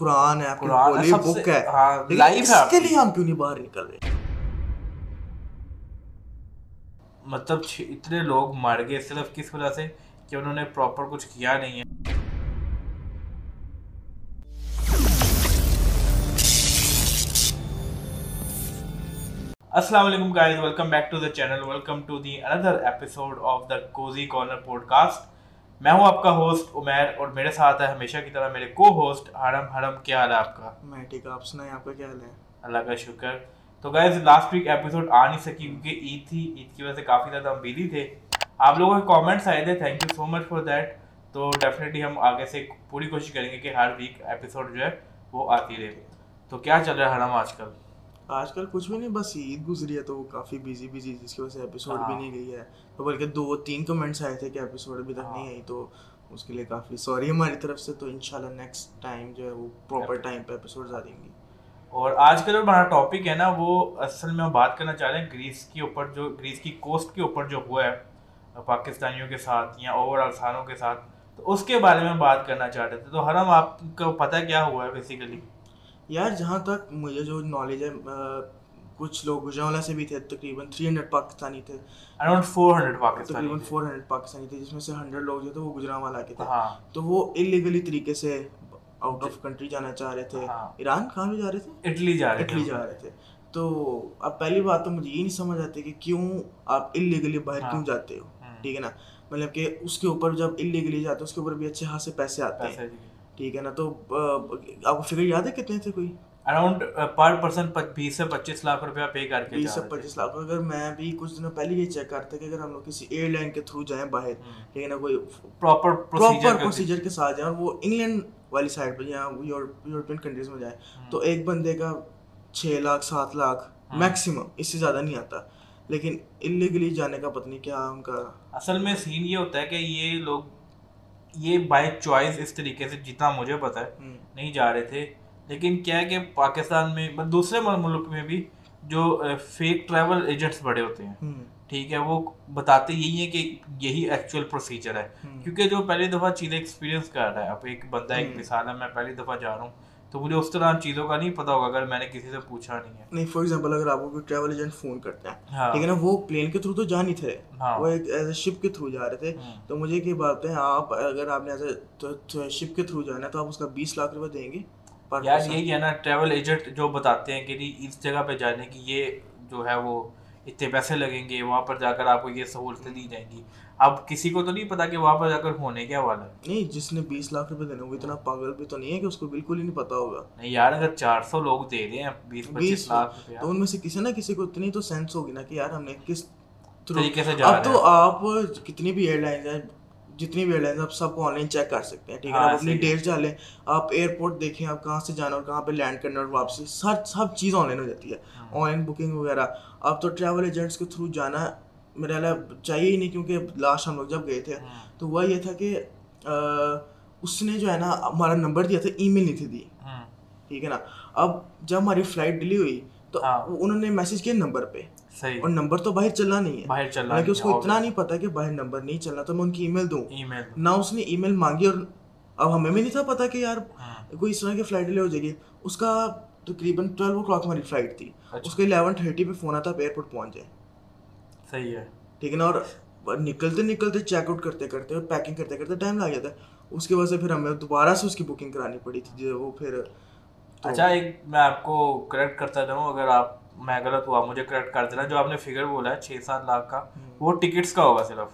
قرآن ہے قرآن ہے، بک ہے۔ ہاں، life ہے اس آپ کے۔ لیے ہم کیوں نہیں باہر نکل رہے؟ مطلب اتنے لوگ مر گئے صرف کس وجہ سے؟ کہ انہوں نے پراپر کچھ کیا نہیں ہے۔ السلام علیکم guys welcome back to the channel welcome to the another episode of the Cozy Corner podcast میں ہوں آپ کا ہوسٹ عمیر اور میرے ساتھ ہے ہمیشہ کی طرح میرے کو ہوسٹ حرم. حرم کیا حال ہے آپ کا؟ میں ٹھیک آپ سنائیں آپ کا کیا حال ہے؟ اللہ کا شکر۔ تو گائز لاسٹ ویک ایپیسوڈ آ نہیں سکی کیونکہ عید تھی عید کی وجہ سے کافی زیادہ ہم بیلی تھے۔ آپ لوگوں کے کامنٹس آئے تھے thank you so much for that تو ڈیفینیٹلی ہم آگے سے پوری کوشش کریں گے کہ ہر ویک ایپیسوڈ جو ہے وہ آتی رہے۔ تو کیا چل رہا ہے حرم آج کل؟ آج کل کچھ بھی نہیں بس عید گزری ہے تو وہ کافی بزی بزی جس کی وجہ سے ایپیسوڈ بھی ہاں۔ نہیں گئی ہے۔ تو بلکہ دو تین کمنٹس آئے تھے کہ ایپیسوڈ ابھی تک نہیں آئی تو اس کے لیے کافی سوری ہماری طرف سے۔ تو انشاءاللہ نیکسٹ ٹائم جو ہے وہ پراپر ٹائم پہ ایپیسوڈز آ جائیں گی۔ اور آج کا جو ہمارا ٹاپک ہے نا وہ اصل میں ہم بات کرنا چاہ رہے ہیں گریس کے اوپر جو گریس کی کوسٹ کے اوپر جو ہوا ہے پاکستانیوں کے ساتھ یا اوور آل خانوں کے ساتھ۔ تو اس کے بارے میں ہم بات کرنا چاہ رہے تھے۔ تو حرم آپ کو پتہ کیا ہوا ہے بیسیکلی یار جہاں تک مجھے جو نالج ہے کچھ لوگ گجراوالا سے بھی تھے تقریباً تھری ہنڈریڈ پاکستانی تھے۔ اراؤنڈ فور ہنڈریڈ پاکستانی تقریباً فور ہنڈریڈ پاکستانی تھے جس میں سے ہنڈریڈ لوگ جو تھے وہ گجراوالا کے تھے۔ ہاں۔ تو وہ انلیگلی طریقے سے آؤٹ آف کنٹری جانا چاہ رہے تھے۔ ہاں۔ ایران کہاں بھی جا رہے تھے؟ اٹلی جا رہے اٹلی جا رہے تھے۔ تو اب پہلی بات تو مجھے یہ نہیں سمجھ آتی کہ کیوں آپ انلیگلی باہر ہاں۔ کیوں جاتے ہو؟ ٹھیک ہے نا؟ مطلب کہ اس کے اوپر جب انلیگلی جاتے ہو اس کے اوپر بھی اچھے خاصے پیسے آتے ہیں۔ ٹھیک ہے نا تو آپ کو فگر یاد ہے کتنے تھے کوئی؟ اراؤنڈ پر پرسن بیس سے پچیس لاکھ روپیہ پے کر کے بیس سے پچیس لاکھ اگر میں بھی کچھ دنوں پہلے یہ چیک کرتا کہ اگر ہم لوگ کسی ایئر لائن کے تھرو جائیں باہر ٹھیک ہے نا کوئی پراپر پراپر پروسیجر کے ساتھ جائیں اور وہ انگلینڈ والی سائڈ پہ یا یورپین کنٹریز میں جائیں تو ایک بندے کا چھ لاکھ سات لاکھ میکسیمم اس سے زیادہ نہیں آتا۔ لیکن انلیگلی جانے کا پتہ نہیں کیا ان کا۔ اصل میں سین یہ ہوتا ہے کہ یہ لوگ یہ بائی چوائس اس طریقے سے جتنا مجھے پتا ہے۔ نہیں جا رہے تھے۔ لیکن کیا ہے کہ پاکستان میں دوسرے ملک میں بھی جو فیک ٹریول ایجنٹس بڑے ہوتے ہیں۔ ٹھیک ہے وہ بتاتے یہی ہے کہ یہی ایکچوئل پروسیجر ہے۔ کیونکہ جو پہلی دفعہ چیزیں ایکسپیرینس کر رہا ہے اب ایک بندہ ایک مثال ہے میں پہلی دفعہ جا رہا ہوں۔ تو مجھے اس طرح چیزوں کا نہیں پتا ہوگا اگر میں نے کسی سے پوچھا نہیں ہے۔ نہیں فار ایگزامپل اگر آپ کو کوئی ٹریول ایجنٹ فون کرتے ہیں ہاں۔ ٹھیک ہے نا وہ پلین کے تھرو تو جا نہیں تھے ہاں۔ وہ ایک ایز اے شپ کے تھرو جا رہے تھے۔ تو مجھے ایک بات ہے آپ اگر آپ نے ایز اے شپ کے تھرو جانا ہے تو آپ اس کا بیس لاکھ روپے دیں گے؟ یار یہی ہے نا ٹریول ایجنٹ جو بتاتے ہیں کہ جی اس جگہ پہ جانے کی یہ جو ہے وہ اتنے پیسے لگیں گے وہاں پر جا کر آپ کو یہ سہولتیں دی جائیں گی۔ اب کسی کو تو نہیں پتا کہ وہاں پر جا کر ہونے کیا والا ہے۔ نہیں جس نے بیس لاکھ روپے دینے وہ اتنا پاگل بھی تو نہیں ہے کہ اس کو بالکل ہی نہیں پتا ہوگا۔ نہیں یار اگر چار سو لوگ دے رہے ہیں بیس پچیس لاکھ تو ان میں سے کسی نہ کسی کو اتنی تو سینس ہوگی نا کہ یار ہم نے کس طریقے سے جا اب تو آپ کتنی بھی ایئر لائنز ہیں جتنی بھی ایئر لائنز آپ سب کو آن لائن چیک کر سکتے ہیں ٹھیک ہے؟ ہاں، آپ اپنی ڈیٹ ڈالیں آپ ایئرپورٹ دیکھیں آپ کہاں سے جانا اور کہاں پہ لینڈ کرنا اور واپسی سب سب چیز آن لائن ہو جاتی ہے۔ آن لائن بکنگ وغیرہ۔ اب تو ٹریول ایجنٹس کے تھرو جانا میرا خیال چاہیے ہی نہیں کیونکہ لاسٹ ہم لوگ جب گئے تھے تو وہ یہ تھا کہ اس نے جو ہے نا ہمارا نمبر دیا تھا ای میل نہیں تھی دی۔ ٹھیک ہے نا؟ اب جب ہماری فلائٹ ڈیلی ہوئی تو انہوں نے میسج کیا نمبر پہ۔ صحیح۔ اور نمبر تو باہر چلنا نہیں ہے۔ باہر چلنا حالانکہ اس کو اتنا نہیں پتا کہ باہر نمبر نہیں چلنا تو میں ان کی ای میل دوں۔ ای میل نہ اس نے ای میل مانگی اور اب ہمیں بھی نہیں تھا پتا کہ یار کوئی اس طرح کی فلائٹ ڈیلے ہو جائے گی۔ اس کا تقریباً ٹویلو او کلاک ہماری فلائٹ تھی۔ اس کا الیون تھرٹی پہ فون آتا ایئرپورٹ پہنچ جائے۔ صحیح ہے۔ ٹھیک ہے نا اور نکلتے نکلتے چیک آؤٹ کرتے کرتے اور پیکنگ کرتے کرتے ٹائم لگ جاتا۔ ہے اس کی وجہ سے پھر ہمیں دوبارہ سے اس کی بکنگ کرانی پڑی تھی وہ پھر اچھا ایک میں آپ کو کریکٹ کرتا جاؤں اگر آپ میں غلط ہوا مجھے کریکٹ کر دینا جو آپ نے فگر بولا ہے چھ سات لاکھ کا وہ ٹکٹس کا ہوگا صرف۔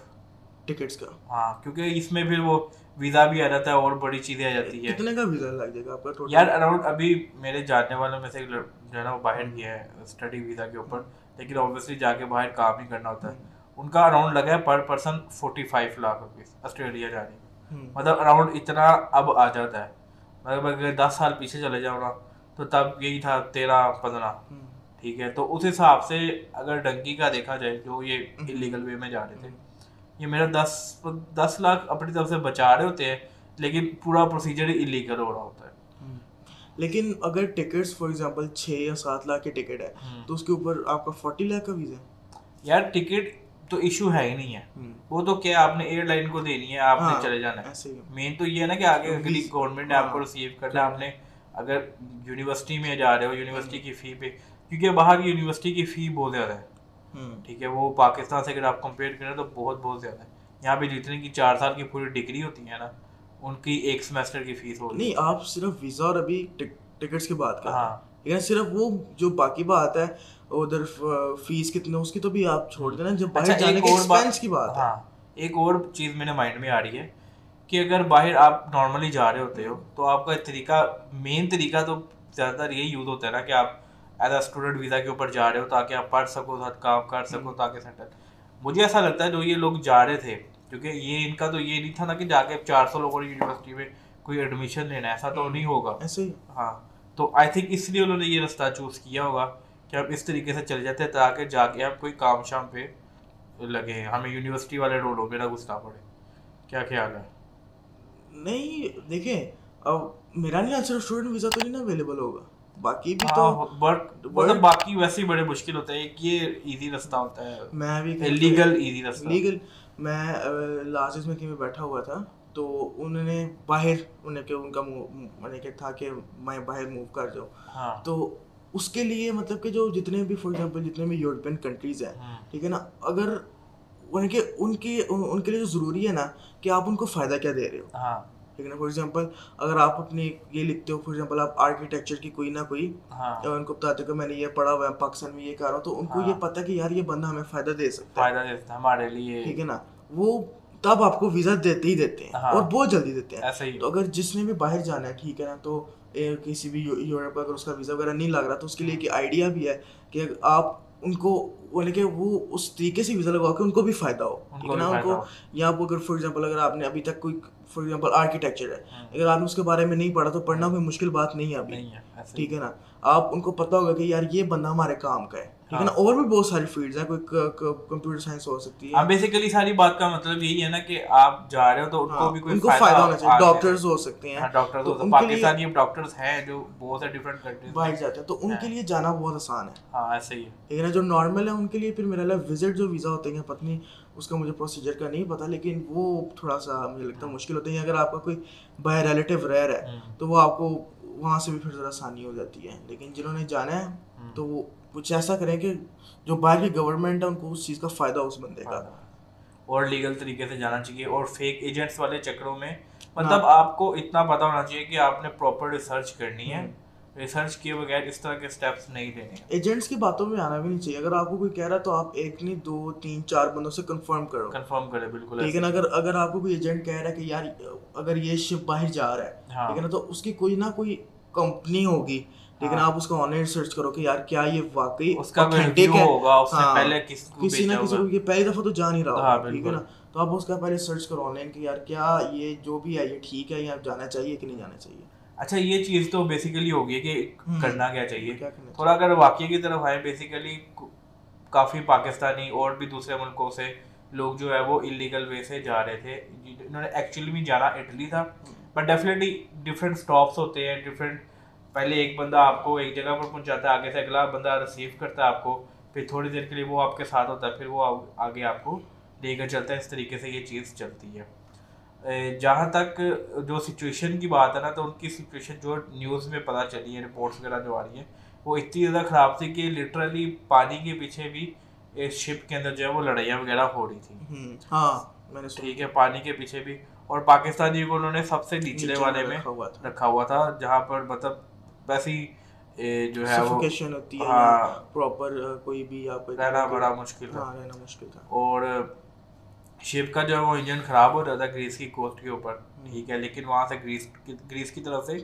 ٹکٹس کا۔ ہاں کیونکہ اس میں پھر وہ ویزا بھی آ جاتا ہے اور بڑی چیزیں آ جاتی ہے کتنے کا ویزا لگ جائے گا آپ کا یار اراؤنڈ ابھی میرے جاننے والوں میں سے جو ہے نا وہ باہر گیا ہے اسٹڈی ویزا کے اوپر۔ لیکن اوبیسلی جا کے باہر کام ہی کرنا ہوتا۔ ہے ان کا اراؤنڈ لگا ہے پر person forty five lakh rupees Australia جانے کا۔ مطلب اراؤنڈ اتنا اب آ جاتا ہے۔ مطلب اگر دس سال پیچھے چلے جاؤ نا تو تب یہی تھا تیرہ پندرہ۔ ٹھیک ہے؟ تو اس حساب سے اگر ڈنکی کا دیکھا جائے جو یہ انلیگل وے میں جا رہے تھے۔ یہ میرا دس دس لاکھ اپنی طرف سے بچا رہے ہوتے ہیں لیکن پورا پروسیجر انلیگل ہو رہا ہوتا ہے۔ لیکن اگر ٹکٹس فار ایگزامپل چھ یا سات لاکھ کی ٹکٹ ہے تو اس کے اوپر آپ کا فورٹی لاکھ کا ویزا ہے۔ یار ٹکٹ تو ایشو ہے ہی نہیں ہے۔ وہ تو کیا آپ نے ایئر لائن کو دینی ہے آپ نے چلے جانا ہے۔ مین تو یہ ہے نا کہ آگے اگلی گورنمنٹ نے آپ کو ریسیو کرنا ہے۔ آپ نے اگر یونیورسٹی میں جا رہے ہو یونیورسٹی کی فی پہ کیونکہ باہر کی یونیورسٹی کی فی بہت زیادہ ہے۔ ٹھیک ہے وہ پاکستان سے اگر آپ کمپیئر کریں تو بہت بہت زیادہ ہے۔ یہاں پہ جتنے کی چار سال کی پوری ڈگری ہوتی ہے نا ان کی ایک سیمسٹر کی فیس ہوتی نہیں آپ صرف ویزا اور ابھی ٹکٹس کی بات کر ہاں۔ ہے صرف وہ جو باقی بات ہے ادھر فیس کتنے اس کی تو بھی آپ چھوڑ دینا جب اچھا باہر جانے ایک کے ایکسپینس کی بات ہے۔ ہاں ایک اور چیز میرے مائنڈ میں آ رہی ہے کہ اگر باہر آپ نارملی جا رہے ہوتے ہو تو آپ کا طریقہ مین طریقہ تو زیادہ تر یہی یوز ہوتا ہے نا کہ آپ ایز اے اسٹوڈنٹ ویزا کے اوپر جا رہے ہو تاکہ آپ پڑھ سکو ساتھ کام کر سکو تاکہ سیٹل مجھے ایسا لگتا ہے جو یہ لوگ جا رہے تھے کیونکہ یہ ان کا تو یہ نہیں تھا نا کہ جا کے چار سو لوگوں نے یونیورسٹی میں کوئی ایڈمیشن لینا ہے ایسا تو نہیں ہوگا۔ ایسے ہی. ہاں تو آئی تھنک اس لیے انہوں نے یہ رستہ چوز کیا ہوگا کہ ہم اس طریقے سے چل جاتے ہیں تاکہ جا کے ہم کوئی کام شام پہ لگے۔ ہمیں یونیورسٹی والے رولوں پہ نہ گھسنا پڑے۔ کیا خیال ہے؟ نہیں دیکھیں اب میرا نہیں صرف اسٹوڈنٹ ویزا تو نہیں نا اویلیبل ہوگا۔ باقی بھی تو ہاں مطلب باقی ویسے ہی بڑے مشکل ہوتا ہے ایک یہ ایزی رستہ ہوتا ہے۔ میں بھی لیگل ایزی رستہ۔ لیگل میں لاسٹ میں کہیں بیٹھا ہوا تھا تو انہوں نے باہر انہیں کہ ان کا میں کہ تھا کہ میں باہر موو کر جاؤں۔ ہاں۔ تو اس کے لیے مطلب کہ جو جتنے بھی فار ایگزامپل جتنے بھی یورپین کنٹریز ہیں ہاں۔ ٹھیک ہے نا اگر ان کے ان کے ان کے لیے جو ضروری ہے نا کہ آپ ان کو فائدہ کیا دے رہے ہو۔ نا۔ فار ایگزامپل اگر آپ اپنی یہ لکھتے ہو فار ایگزامپل آپ آرکیٹیکچر کی کوئی نہ کوئی ہاں۔ ان کو بتاتے ہو کہ میں نے یہ پڑھا ہوا ہے پاکستان میں یہ کر رہا ہوں تو ان کو یہ ہاں۔ پتہ کہ یار یہ بندہ ہمیں فائدہ دے سکتا ہے۔ فائدہ دیتا ہے ہمارے لیے۔ ٹھیک ہے نا؟ وہ تب آپ کو ویزا دیتے ہی دیتے ہیں ہاں۔ اور بہت جلدی دیتے ہیں۔ تو اگر جس نے بھی باہر جانا ہے ٹھیک ہے نا تو کسی بھی یو- یورپ کا اگر اس کا ویزا وغیرہ نہیں لگ رہا تو اس کے لیے ایک آئیڈیا بھی ہے کہ آپ ان کو بولے کہ وہ اس طریقے سے ویزا لگواؤ کہ ان کو بھی فائدہ ہو۔ ٹھیک ہے نا؟ ان کو۔ یا آپ اگر فار ایگزامپل اگر آپ نے ابھی تک کوئی فار ایگزامپل آرکیٹیکچر ہے۔ ہاں۔ اگر آپ نے اس کے بارے میں نہیں پڑھا تو پڑھنا کوئی مشکل بات نہیں ہے ابھی۔ ٹھیک ہے نا؟ آپ ان کو پتہ ہوگا کہ یار یہ بندہ ہمارے کام کا ہے۔ نا ہاں۔ اور بھی بہت ساری فیلڈز ہیں کوئی کمپیوٹر سائنس ہو سکتی ہاں ہے بیسیکلی ساری بات کا مطلب یہی ہے نا کہ آپ جا رہے ہو تو ان کو ہاں، بھی کوئی فائدہ ہونا چاہیے۔ ڈاکٹرز ہو سکتے ہیں۔ ہاں ڈاکٹر تو ان کے لیے پاکستانی اب ڈاکٹرز ہیں جو بہت سے ڈفرینٹ کنٹریز باہر جاتے ہیں۔ تو ان کے لیے جانا بہت آسان ہے۔ ہاں ایسا ہی ہے۔ نا جو نارمل ہے ان کے لیے پھر میرا لگ وزٹ جو ویزا ہوتے ہیں پتہ نہیں اس کا مجھے پروسیجر کا نہیں پتا لیکن وہ تھوڑا سا مجھے لگتا ہے مشکل ہوتا ہے اگر آپ کا کوئی بائی ریلیٹیو رہ رہا ہے۔ تو وہ آپ کو وہاں سے بھی پھر ذرا آسانی ہو جاتی ہے۔ لیکن جنہوں نے جانا ہے تو وہ کچھ ایسا کریں کہ جو باہر کی گورنمنٹ ہے ان کو اس چیز کا فائدہ اس بندے کا۔ اور لیگل طریقے سے جانا چاہیے اور فیک ایجنٹس والے چکروں میں مطلب آپ کو اتنا پتا ہونا چاہیے کہ آپ نے پراپر ریسرچ کرنی ہے۔ ریسرچ کیے بغیر اس طرح کے اسٹیپس نہیں لینے ہیں۔ ایجنٹس کی باتوں میں آنا بھی نہیں چاہیے۔ اگر آپ کو کوئی کہہ رہا ہے تو آپ ایک نہیں دو تین چار بندوں سے کنفرم کرو۔ کنفرم کرے بالکل نا اگر اگر آپ کو کوئی ایجنٹ کہہ رہا ہے کہ یار اگر یہ شپ باہر جا رہا ہے ہاں۔ ٹھیک ہے نا تو اس کی کوئی نہ کوئی کمپنی ہوگی۔ لیکن آپ اس کو آن لائن ریسرچ کرو کہ یار کیا یہ واقعی کا ریویو ہے؟ ہوگا اس نے ہاں، کسی نہ کسی کو یہ پہلی دفعہ تو جان ہی رہا ہاں، ہوگا ٹھیک ہے نا؟ تو آپ اس کا پہلے سرچ کرو آن لائن کہ یار کیا یہ جو بھی ہے یہ ٹھیک ہے یا جانا چاہیے کہ نہیں جانا چاہیے؟ اچھا یہ چیز تو بیسیکلی ہوگی کہ کرنا کیا چاہیے؟ تھوڑا اگر واقعی کی طرف آئے بیسیکلی کافی پاکستانی اور بھی دوسرے ملکوں سے لوگ جو ہے وہ انلیگل وے سے جا رہے تھے۔ انہوں نے ایکچولی میں جانا اٹلی تھا۔ بٹ ڈیفینیٹلی ڈفرینٹ اسٹاپس ہوتے ہیں ڈفرینٹ پہلے ایک بندہ آپ کو ایک جگہ پر پہنچاتا ہے آگے سے اگلا بندہ ریسیو کرتا ہے آپ کو پھر تھوڑی دیر کے لیے وہ آپ کے ساتھ ہوتا ہے پھر وہ آگے آپ کو لے کر چلتا ہے۔ اس طریقے سے یہ چیز چلتی ہے۔ جہاں تک جو سچویشن کی بات ہے نا تو ان کی سچویشن جو نیوز میں پتہ چلی ہے رپورٹس وغیرہ جو آ رہی ہیں وہ اتنی زیادہ خراب تھی کہ لٹرلی پانی کے پیچھے بھی اس شپ کے اندر جو ہے وہ لڑائیاں وغیرہ ہو رہی تھی ہاں ٹھیک ہے پانی کے پیچھے بھی۔ اور پاکستانی کو انہوں نے سب سے نچلے والے میں رکھا ہوا تھا جہاں پر مطلب ویسی جو ہے وہ ہوتی ہے ہاں۔ پراپر کوئی بھی آپ رہنا بڑا مشکل تھا۔ ہاں رہنا مشکل تھا۔ اور شپ کا جو ہے وہ انجن خراب ہو رہا تھا گریس کی کوسٹ کے اوپر ٹھیک ہے لیکن وہاں سے گریس گریس کی طرف سے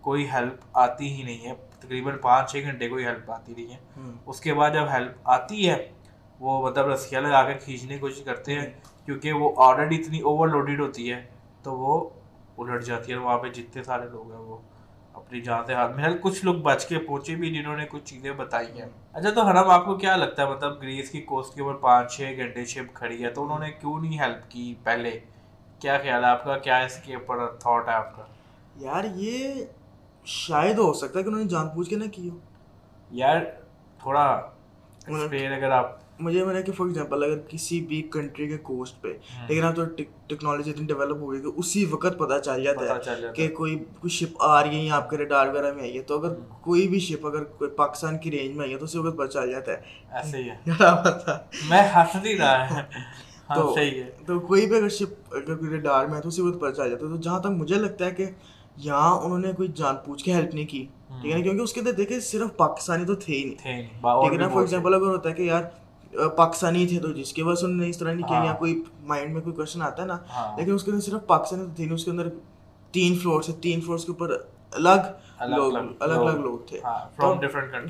کوئی ہیلپ آتی ہی نہیں ہے۔ تقریباً پانچ چھ گھنٹے کوئی ہیلپ آتی نہیں ہے۔ اس کے بعد جب ہیلپ آتی ہے وہ مطلب رسیاں لگا کے کھینچنے کی کوشش کرتے ہیں کیونکہ وہ آلریڈی اتنی اوور لوڈیڈ ہوتی ہے تو وہ الٹ جاتی ہے وہاں پہ جتنے سارے لوگ ہیں وہ۔ اپنی جان سے ہاتھ میں کچھ لوگ بچ کے پہنچے بھی جنہوں نے کچھ چیزیں بتائی ہیں۔ اچھا تو حرم آپ کو کیا لگتا ہے؟ مطلب گریس کی کوسٹ کے اوپر پانچ چھ گھنٹے شپ کھڑی ہے تو انہوں نے کیوں نہیں ہیلپ کی پہلے؟ کیا خیال ہے آپ کا؟ کیا اس کے اوپر تھاٹ ہے آپ کا؟ یار یہ شاید ہو سکتا ہے کہ انہوں نے جان بوجھ کے نہ کی ہو۔ یار تھوڑا ایکسپلین اگر آپ مجھے میں نے کہ فار ایگزامپل اگر کسی بھی کنٹری کے کوسٹ پہ لیکن اب تو ٹیکنالوجی اتنی ڈیولپ ہو گئی کہ اسی وقت پتہ چل جاتا ہے کہ کوئی کوئی شپ آ رہی ہے یا آپ کے ریڈار وغیرہ میں آئی ہے۔ تو اگر کوئی بھی شپ اگر کوئی پاکستان کی رینج میں آئی ہے تو اسی وقت پتہ چل جاتا ہے۔ ایسے ہی ہے۔ میں ہنس نہیں رہا تو تو کوئی بھی اگر شپ اگر کوئی ریڈار میں ہے تو اسی وقت پتہ چل جاتا ہے۔ تو جہاں تک مجھے لگتا ہے کہ یہاں انہوں نے کوئی جان پوچھ کے ہیلپ نہیں کی ٹھیک ہے نا؟ کیونکہ اس کے اندر دیکھیں صرف پاکستانی تو تھے ہی نہیں۔ ٹھیک ہے نا؟ فار ایگزامپل اگر ہوتا ہے کہ یار پاکستانی تھے تو جس کی وجہ سے انہوں نے اس طرح نہیں کیا یا کوئی مائنڈ میں کوئی کوشچن آتا ہے نا لیکن اس کے اندر صرف پاکستانی تو تھے نہیں اس کے اندر تین فلور سے تین فلورس کے اوپر الگ لوگ الگ الگ لوگ۔ تھے۔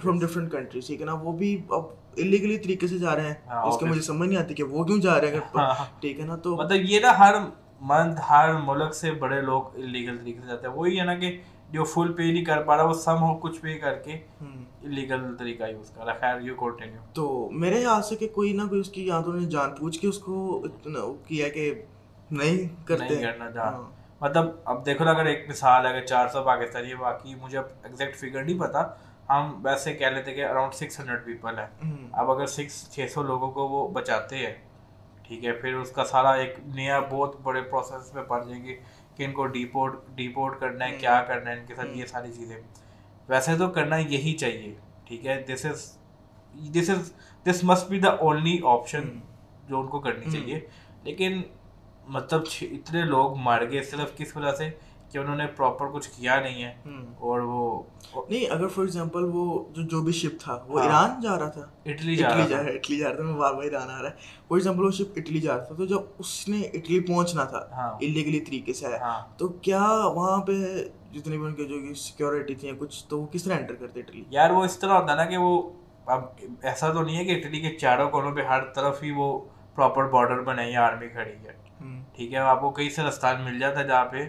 فرام ڈفرنٹ کنٹریز ٹھیک ہے نا؟ وہ بھی اب انلیگلی طریقے سے جا رہے ہیں۔ اس کے مجھے سمجھ نہیں آتی کہ وہ کیوں جا رہے ہیں۔ ٹھیک ہے نا؟ تو مطلب یہ نا ہر مند ہر ملک سے بڑے لوگ انلیگل طریقے سے جاتے ہیں۔ وہی ہے نا کہ جو فل پے نہیں کر پا رہا وہ سم ہو کچھ پے کر کے انلیگل طریقہ یوز کر رہا خیر یو کنٹینیو تو میرے خیال سے کہ کوئی نہ کوئی اس کی یا تو نے جان پوچھ کے اس کو اتنا کیا کہ نہیں کرتے نہیں کرنا جان مطلب اب دیکھو نا اگر ایک مثال ہے کہ چار سو پاکستانی باقی مجھے اب ایگزیکٹ فگر نہیں پتا۔ ہم ویسے کہہ لیتے کہ اراؤنڈ سکس ہنڈریڈ پیپل ہے۔ اب اگر سکس چھ سو لوگوں کو وہ بچاتے ہیں ٹھیک ہے پھر اس کا سارا ایک نیا بہت بڑے پروسیس میں پڑ جائیں گے کہ ان کو ڈیپورٹ ڈیپورٹ کرنا ہے کیا کرنا ہے ان کے ساتھ یہ ساری چیزیں۔ ویسے تو کرنا یہی چاہیے ٹھیک ہے this is this is this must be the only option جو ان کو کرنی چاہیے۔ لیکن مطلب اتنے لوگ مر گئے صرف کس وجہ سے؟ کہ انہوں نے پراپر کچھ کیا نہیں ہے اور وہ نہیں اگر فار ایگزامپل وہ جو جو بھی شپ تھا وہ ایران جا رہا تھا؟ اٹلی جا رہا تھا۔ اٹلی جا رہا تھا میں بار بار ایران آ رہا ہے۔ فار ایگزامپل وہ شپ اٹلی جا رہا تھا تو جب اس نے اٹلی پہنچنا تھا انلیگلی طریقے سے آیا تو کیا وہاں پہ جتنے بھی ان کے جو سیکورٹی تھی کچھ تو وہ کس طرح انٹر کرتے اٹلی؟ یار وہ اس طرح ہوتا نا کہ وہ اب ایسا تو نہیں ہے کہ اٹلی کے چاروں کونوں پہ ہر طرف ہی وہ پراپر بارڈر بنائی ہے آرمی کھڑی ہے۔ ٹھیک ہے آپ کو کئی سے رستان مل جاتا ہے جہاں پہ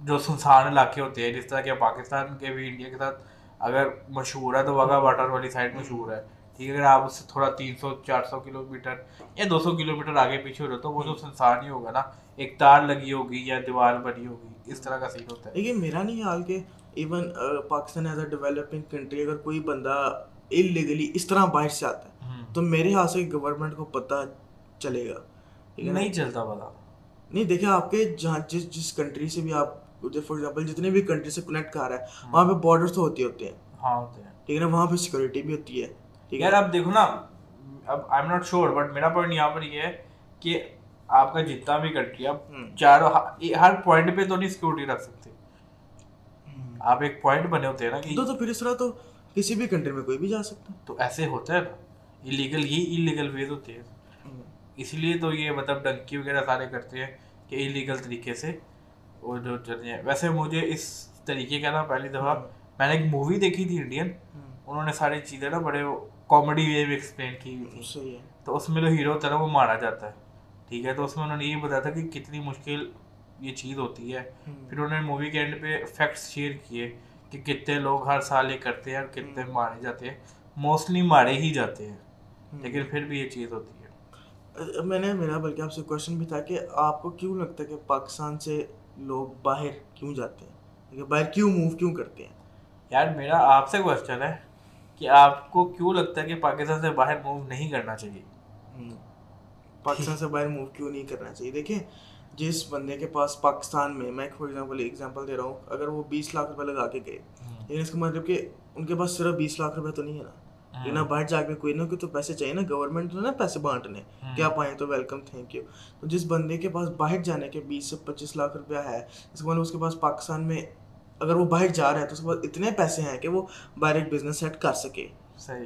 جو سنسان علاقے ہوتے ہیں جس طرح کہ پاکستان کے بھی انڈیا کے ساتھ اگر مشہور ہے تو واگا واٹر والی سائڈ مشہور ہے۔ ٹھیک ہے اگر آپ اس سے تھوڑا تین سو چار سو کلو میٹر یا دو سو کلو میٹر آگے پیچھے ہو رہے تو وہ تو سنسان ہی ہوگا نا ایک تار لگی ہوگی یا دیوار بنی ہوگی اس طرح کا سین ہوتا ہے۔ لیکن میرا نہیں حال کہ even Pakistan as a developing country اگر کوئی بندہ انلیگلی اس طرح باہر سے آتا ہے تو میرے ہاتھ سے گورنمنٹ کو پتہ چلے گا۔ نہیں چلتا پتا نہیں دیکھیں آپ کے جہاں جس جس کنٹری سے بھی آپ فار ایگزامپل جتنے بھی کنٹری سے کنیکٹ کر رہا ہے وہاں پہ بارڈر تو ہوتے ہوتے ہیں۔ ہاں ہوتے ہیں۔ ٹھیک ہے نا؟ وہاں پہ سیکورٹی بھی ہوتی ہے۔ ٹھیک ہے۔ یار اب دیکھو نا اب I am not sure but میرا پوائنٹ یہاں پر یہ ہے کہ آپ کا جتنا بھی کنٹری اب چاروں ہر پوائنٹ پہ تو نہیں سیکورٹی رکھ سکتے۔ آپ ایک پوائنٹ بنے ہوتے ہیں نا کہ تو پھر اس طرح تو کسی بھی کنٹری میں کوئی بھی جا سکتا۔ تو ایسے ہوتا ہے نا۔ انلیگل یہ انلیگل ویز ہوتے ہیں۔ اسی لیے تو یہ مطلب ڈنکی وغیرہ سارے کرتے ہیں کہ انلیگل طریقے سے وہ جو ہیں ویسے مجھے اس طریقے کا نا پہلی دفعہ میں نے ایک مووی دیکھی تھی انڈین انہوں نے ساری چیزیں نا بڑے کامیڈی وے میں ایکسپلین کی ہوئی تھی تو اس میں جو ہیرو ہوتا ہے نا وہ مارا جاتا ہے ٹھیک ہے تو اس میں انہوں نے یہ بتایا تھا کہ کتنی مشکل یہ چیز ہوتی ہے پھر انہوں نے مووی کے اینڈ پہ فیکٹس شیئر کیے کہ کتنے لوگ ہر سال یہ کرتے ہیں اور کتنے مارے جاتے ہیں موسٹلی مارے ہی جاتے ہیں لیکن پھر بھی یہ چیز ہوتی ہے میں نے میرا بلکہ آپ سے کوشچن بھی تھا کہ آپ کو کیوں لگتا ہے کہ پاکستان سے لوگ باہر کیوں جاتے ہیں؟ باہر کیوں موو کیوں کرتے ہیں؟ یار میرا آپ سے کوشچن ہے کہ آپ کو کیوں لگتا ہے کہ پاکستان سے باہر موو نہیں کرنا چاہیے؟ پاکستان سے باہر موو کیوں نہیں کرنا چاہیے؟ دیکھیں جس بندے کے پاس پاکستان میں میں فار ایگزامپل ایگزامپل دے رہا ہوں اگر وہ بیس لاکھ روپے لگا کے گئے لیکن اس کا مطلب کہ ان کے پاس صرف بیس لاکھ روپے تو نہیں ہے نا؟ لیکن باہر جا کے کوئی نہ کوئی تو پیسے چاہیے نا گورنمنٹ تو نا پیسے بانٹنے۔ کیا پائیں تو ویلکم تھینک یو تو جس بندے کے پاس باہر جانے کے بیس سے پچیس لاکھ روپیہ ہے اس مطلب اس کے پاس پاکستان میں اگر وہ باہر جا رہا ہے تو اس کے پاس اتنے پیسے ہیں کہ وہ باہر ایک بزنس سیٹ کر سکے۔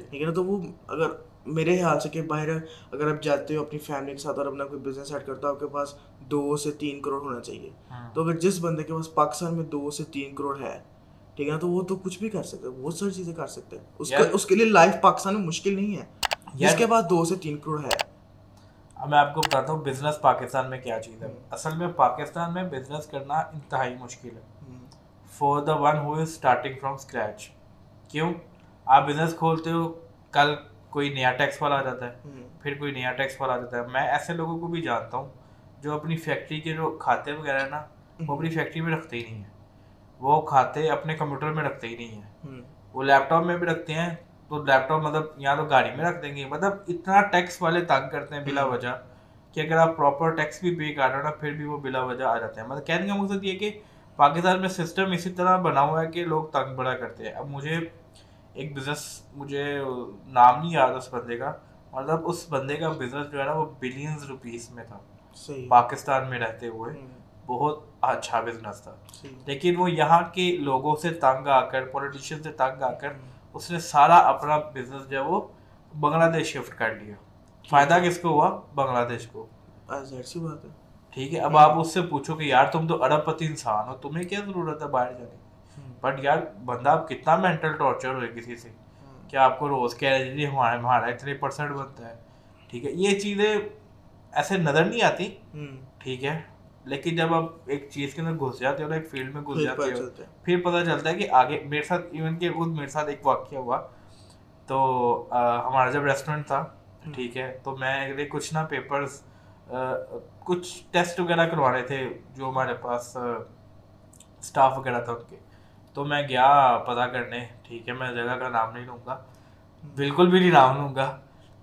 ٹھیک ہے نا؟ تو وہ اگر میرے خیال سے کہ باہر اگر آپ جاتے ہو اپنی فیملی کے ساتھ اور اپنا کوئی بزنس سیٹ کرتا ہو آپ کے پاس دو سے تین کروڑ ہونا چاہیے۔ تو اگر جس بندے کے پاس پاکستان میں دو سے تین کروڑ ہے ٹھیک ہے نا؟ تو وہ تو کچھ بھی کر سکتے بہت ساری چیزیں کر سکتے ہیں۔ اس اس کے لیے لائف پاکستان میں مشکل نہیں ہے۔ جس کے پاس دو سے تین کروڑ ہے۔ اب میں آپ کو بتاتا ہوں بزنس پاکستان میں کیا چیز ہے۔ اصل میں پاکستان میں بزنس کرنا انتہائی مشکل ہے۔ For the one who is starting from scratch کیوں؟ آپ بزنس کھولتے ہو کل کوئی نیا ٹیکس والا آ جاتا ہے۔ پھر کوئی نیا ٹیکس والا آ جاتا ہے۔ میں ایسے لوگوں کو بھی جانتا ہوں جو اپنی فیکٹری کے جو کھاتے وغیرہ نا وہ اپنی فیکٹری میں رکھتے ہی نہیں ہیں۔ وہ کھاتے اپنے کمپیوٹر میں رکھتے ہی نہیں ہیں۔ وہ لیپ ٹاپ میں بھی رکھتے ہیں تو لیپ ٹاپ مطلب یہاں تو گاڑی میں رکھ دیں گے۔ مطلب اتنا ٹیکس والے تنگ کرتے ہیں بلا وجہ کہ اگر آپ پراپر ٹیکس بھی پے کر رہے ہو نا پھر بھی وہ بلا وجہ آ جاتے ہیں۔ مطلب کہنے کا مقصد یہ کہ پاکستان میں سسٹم اسی طرح بنا ہوا ہے کہ لوگ تنگ بڑا کرتے ہیں۔ اب مجھے ایک بزنس مجھے نام نہیں یاد اس بندے کا۔ مطلب اس بندے کا بزنس جو ہے نا وہ بلینز روپیز میں تھا۔ پاکستان میں رہتے ہوئے۔ بہت اچھا بزنس تھا۔ لیکن وہ یہاں کے لوگوں سے تنگ آ کر پولیٹیشین سے تنگ آ کر اس نے سارا اپنا بزنس جو ہے وہ بنگلہ دیش شفٹ کر لیا۔ فائدہ کس کو ہوا؟ بنگلہ دیش کو۔ ٹھیک ہے اب آپ اس سے پوچھو کہ یار تم تو ارب پتی انسان ہو تمہیں کیا ضرورت ہے باہر جانے کی؟ بٹ یار بندہ اب کتنا مینٹل ٹارچر ہوئے کسی سے؟ کہ آپ کو روز کہہ رہے جی ہمارا ہمارا اتنے پرسنٹ بنتا ہے۔ ٹھیک ہے یہ چیزیں ایسے نظر نہیں آتی۔ ٹھیک ہے لیکن جب آپ ایک چیز کے اندر گھس جاتے ہو ایک فیلڈ میں گھس جاتے ہو پھر پتہ چلتا ہے کہ آگے میرے ساتھ ایون کہ خود میرے ساتھ ایک واقعہ ہوا۔ تو ہمارا جب ریسٹورینٹ تھا ٹھیک ہے تو میں کچھ نا پیپرز کچھ ٹیسٹ وغیرہ کروانے تھے جو ہمارے پاس اسٹاف وغیرہ تھا ان کے۔ تو میں گیا پتہ کرنے ٹھیک ہے میں جگہ کا نام نہیں لوں گا۔ بالکل بھی نہیں نام لوں گا۔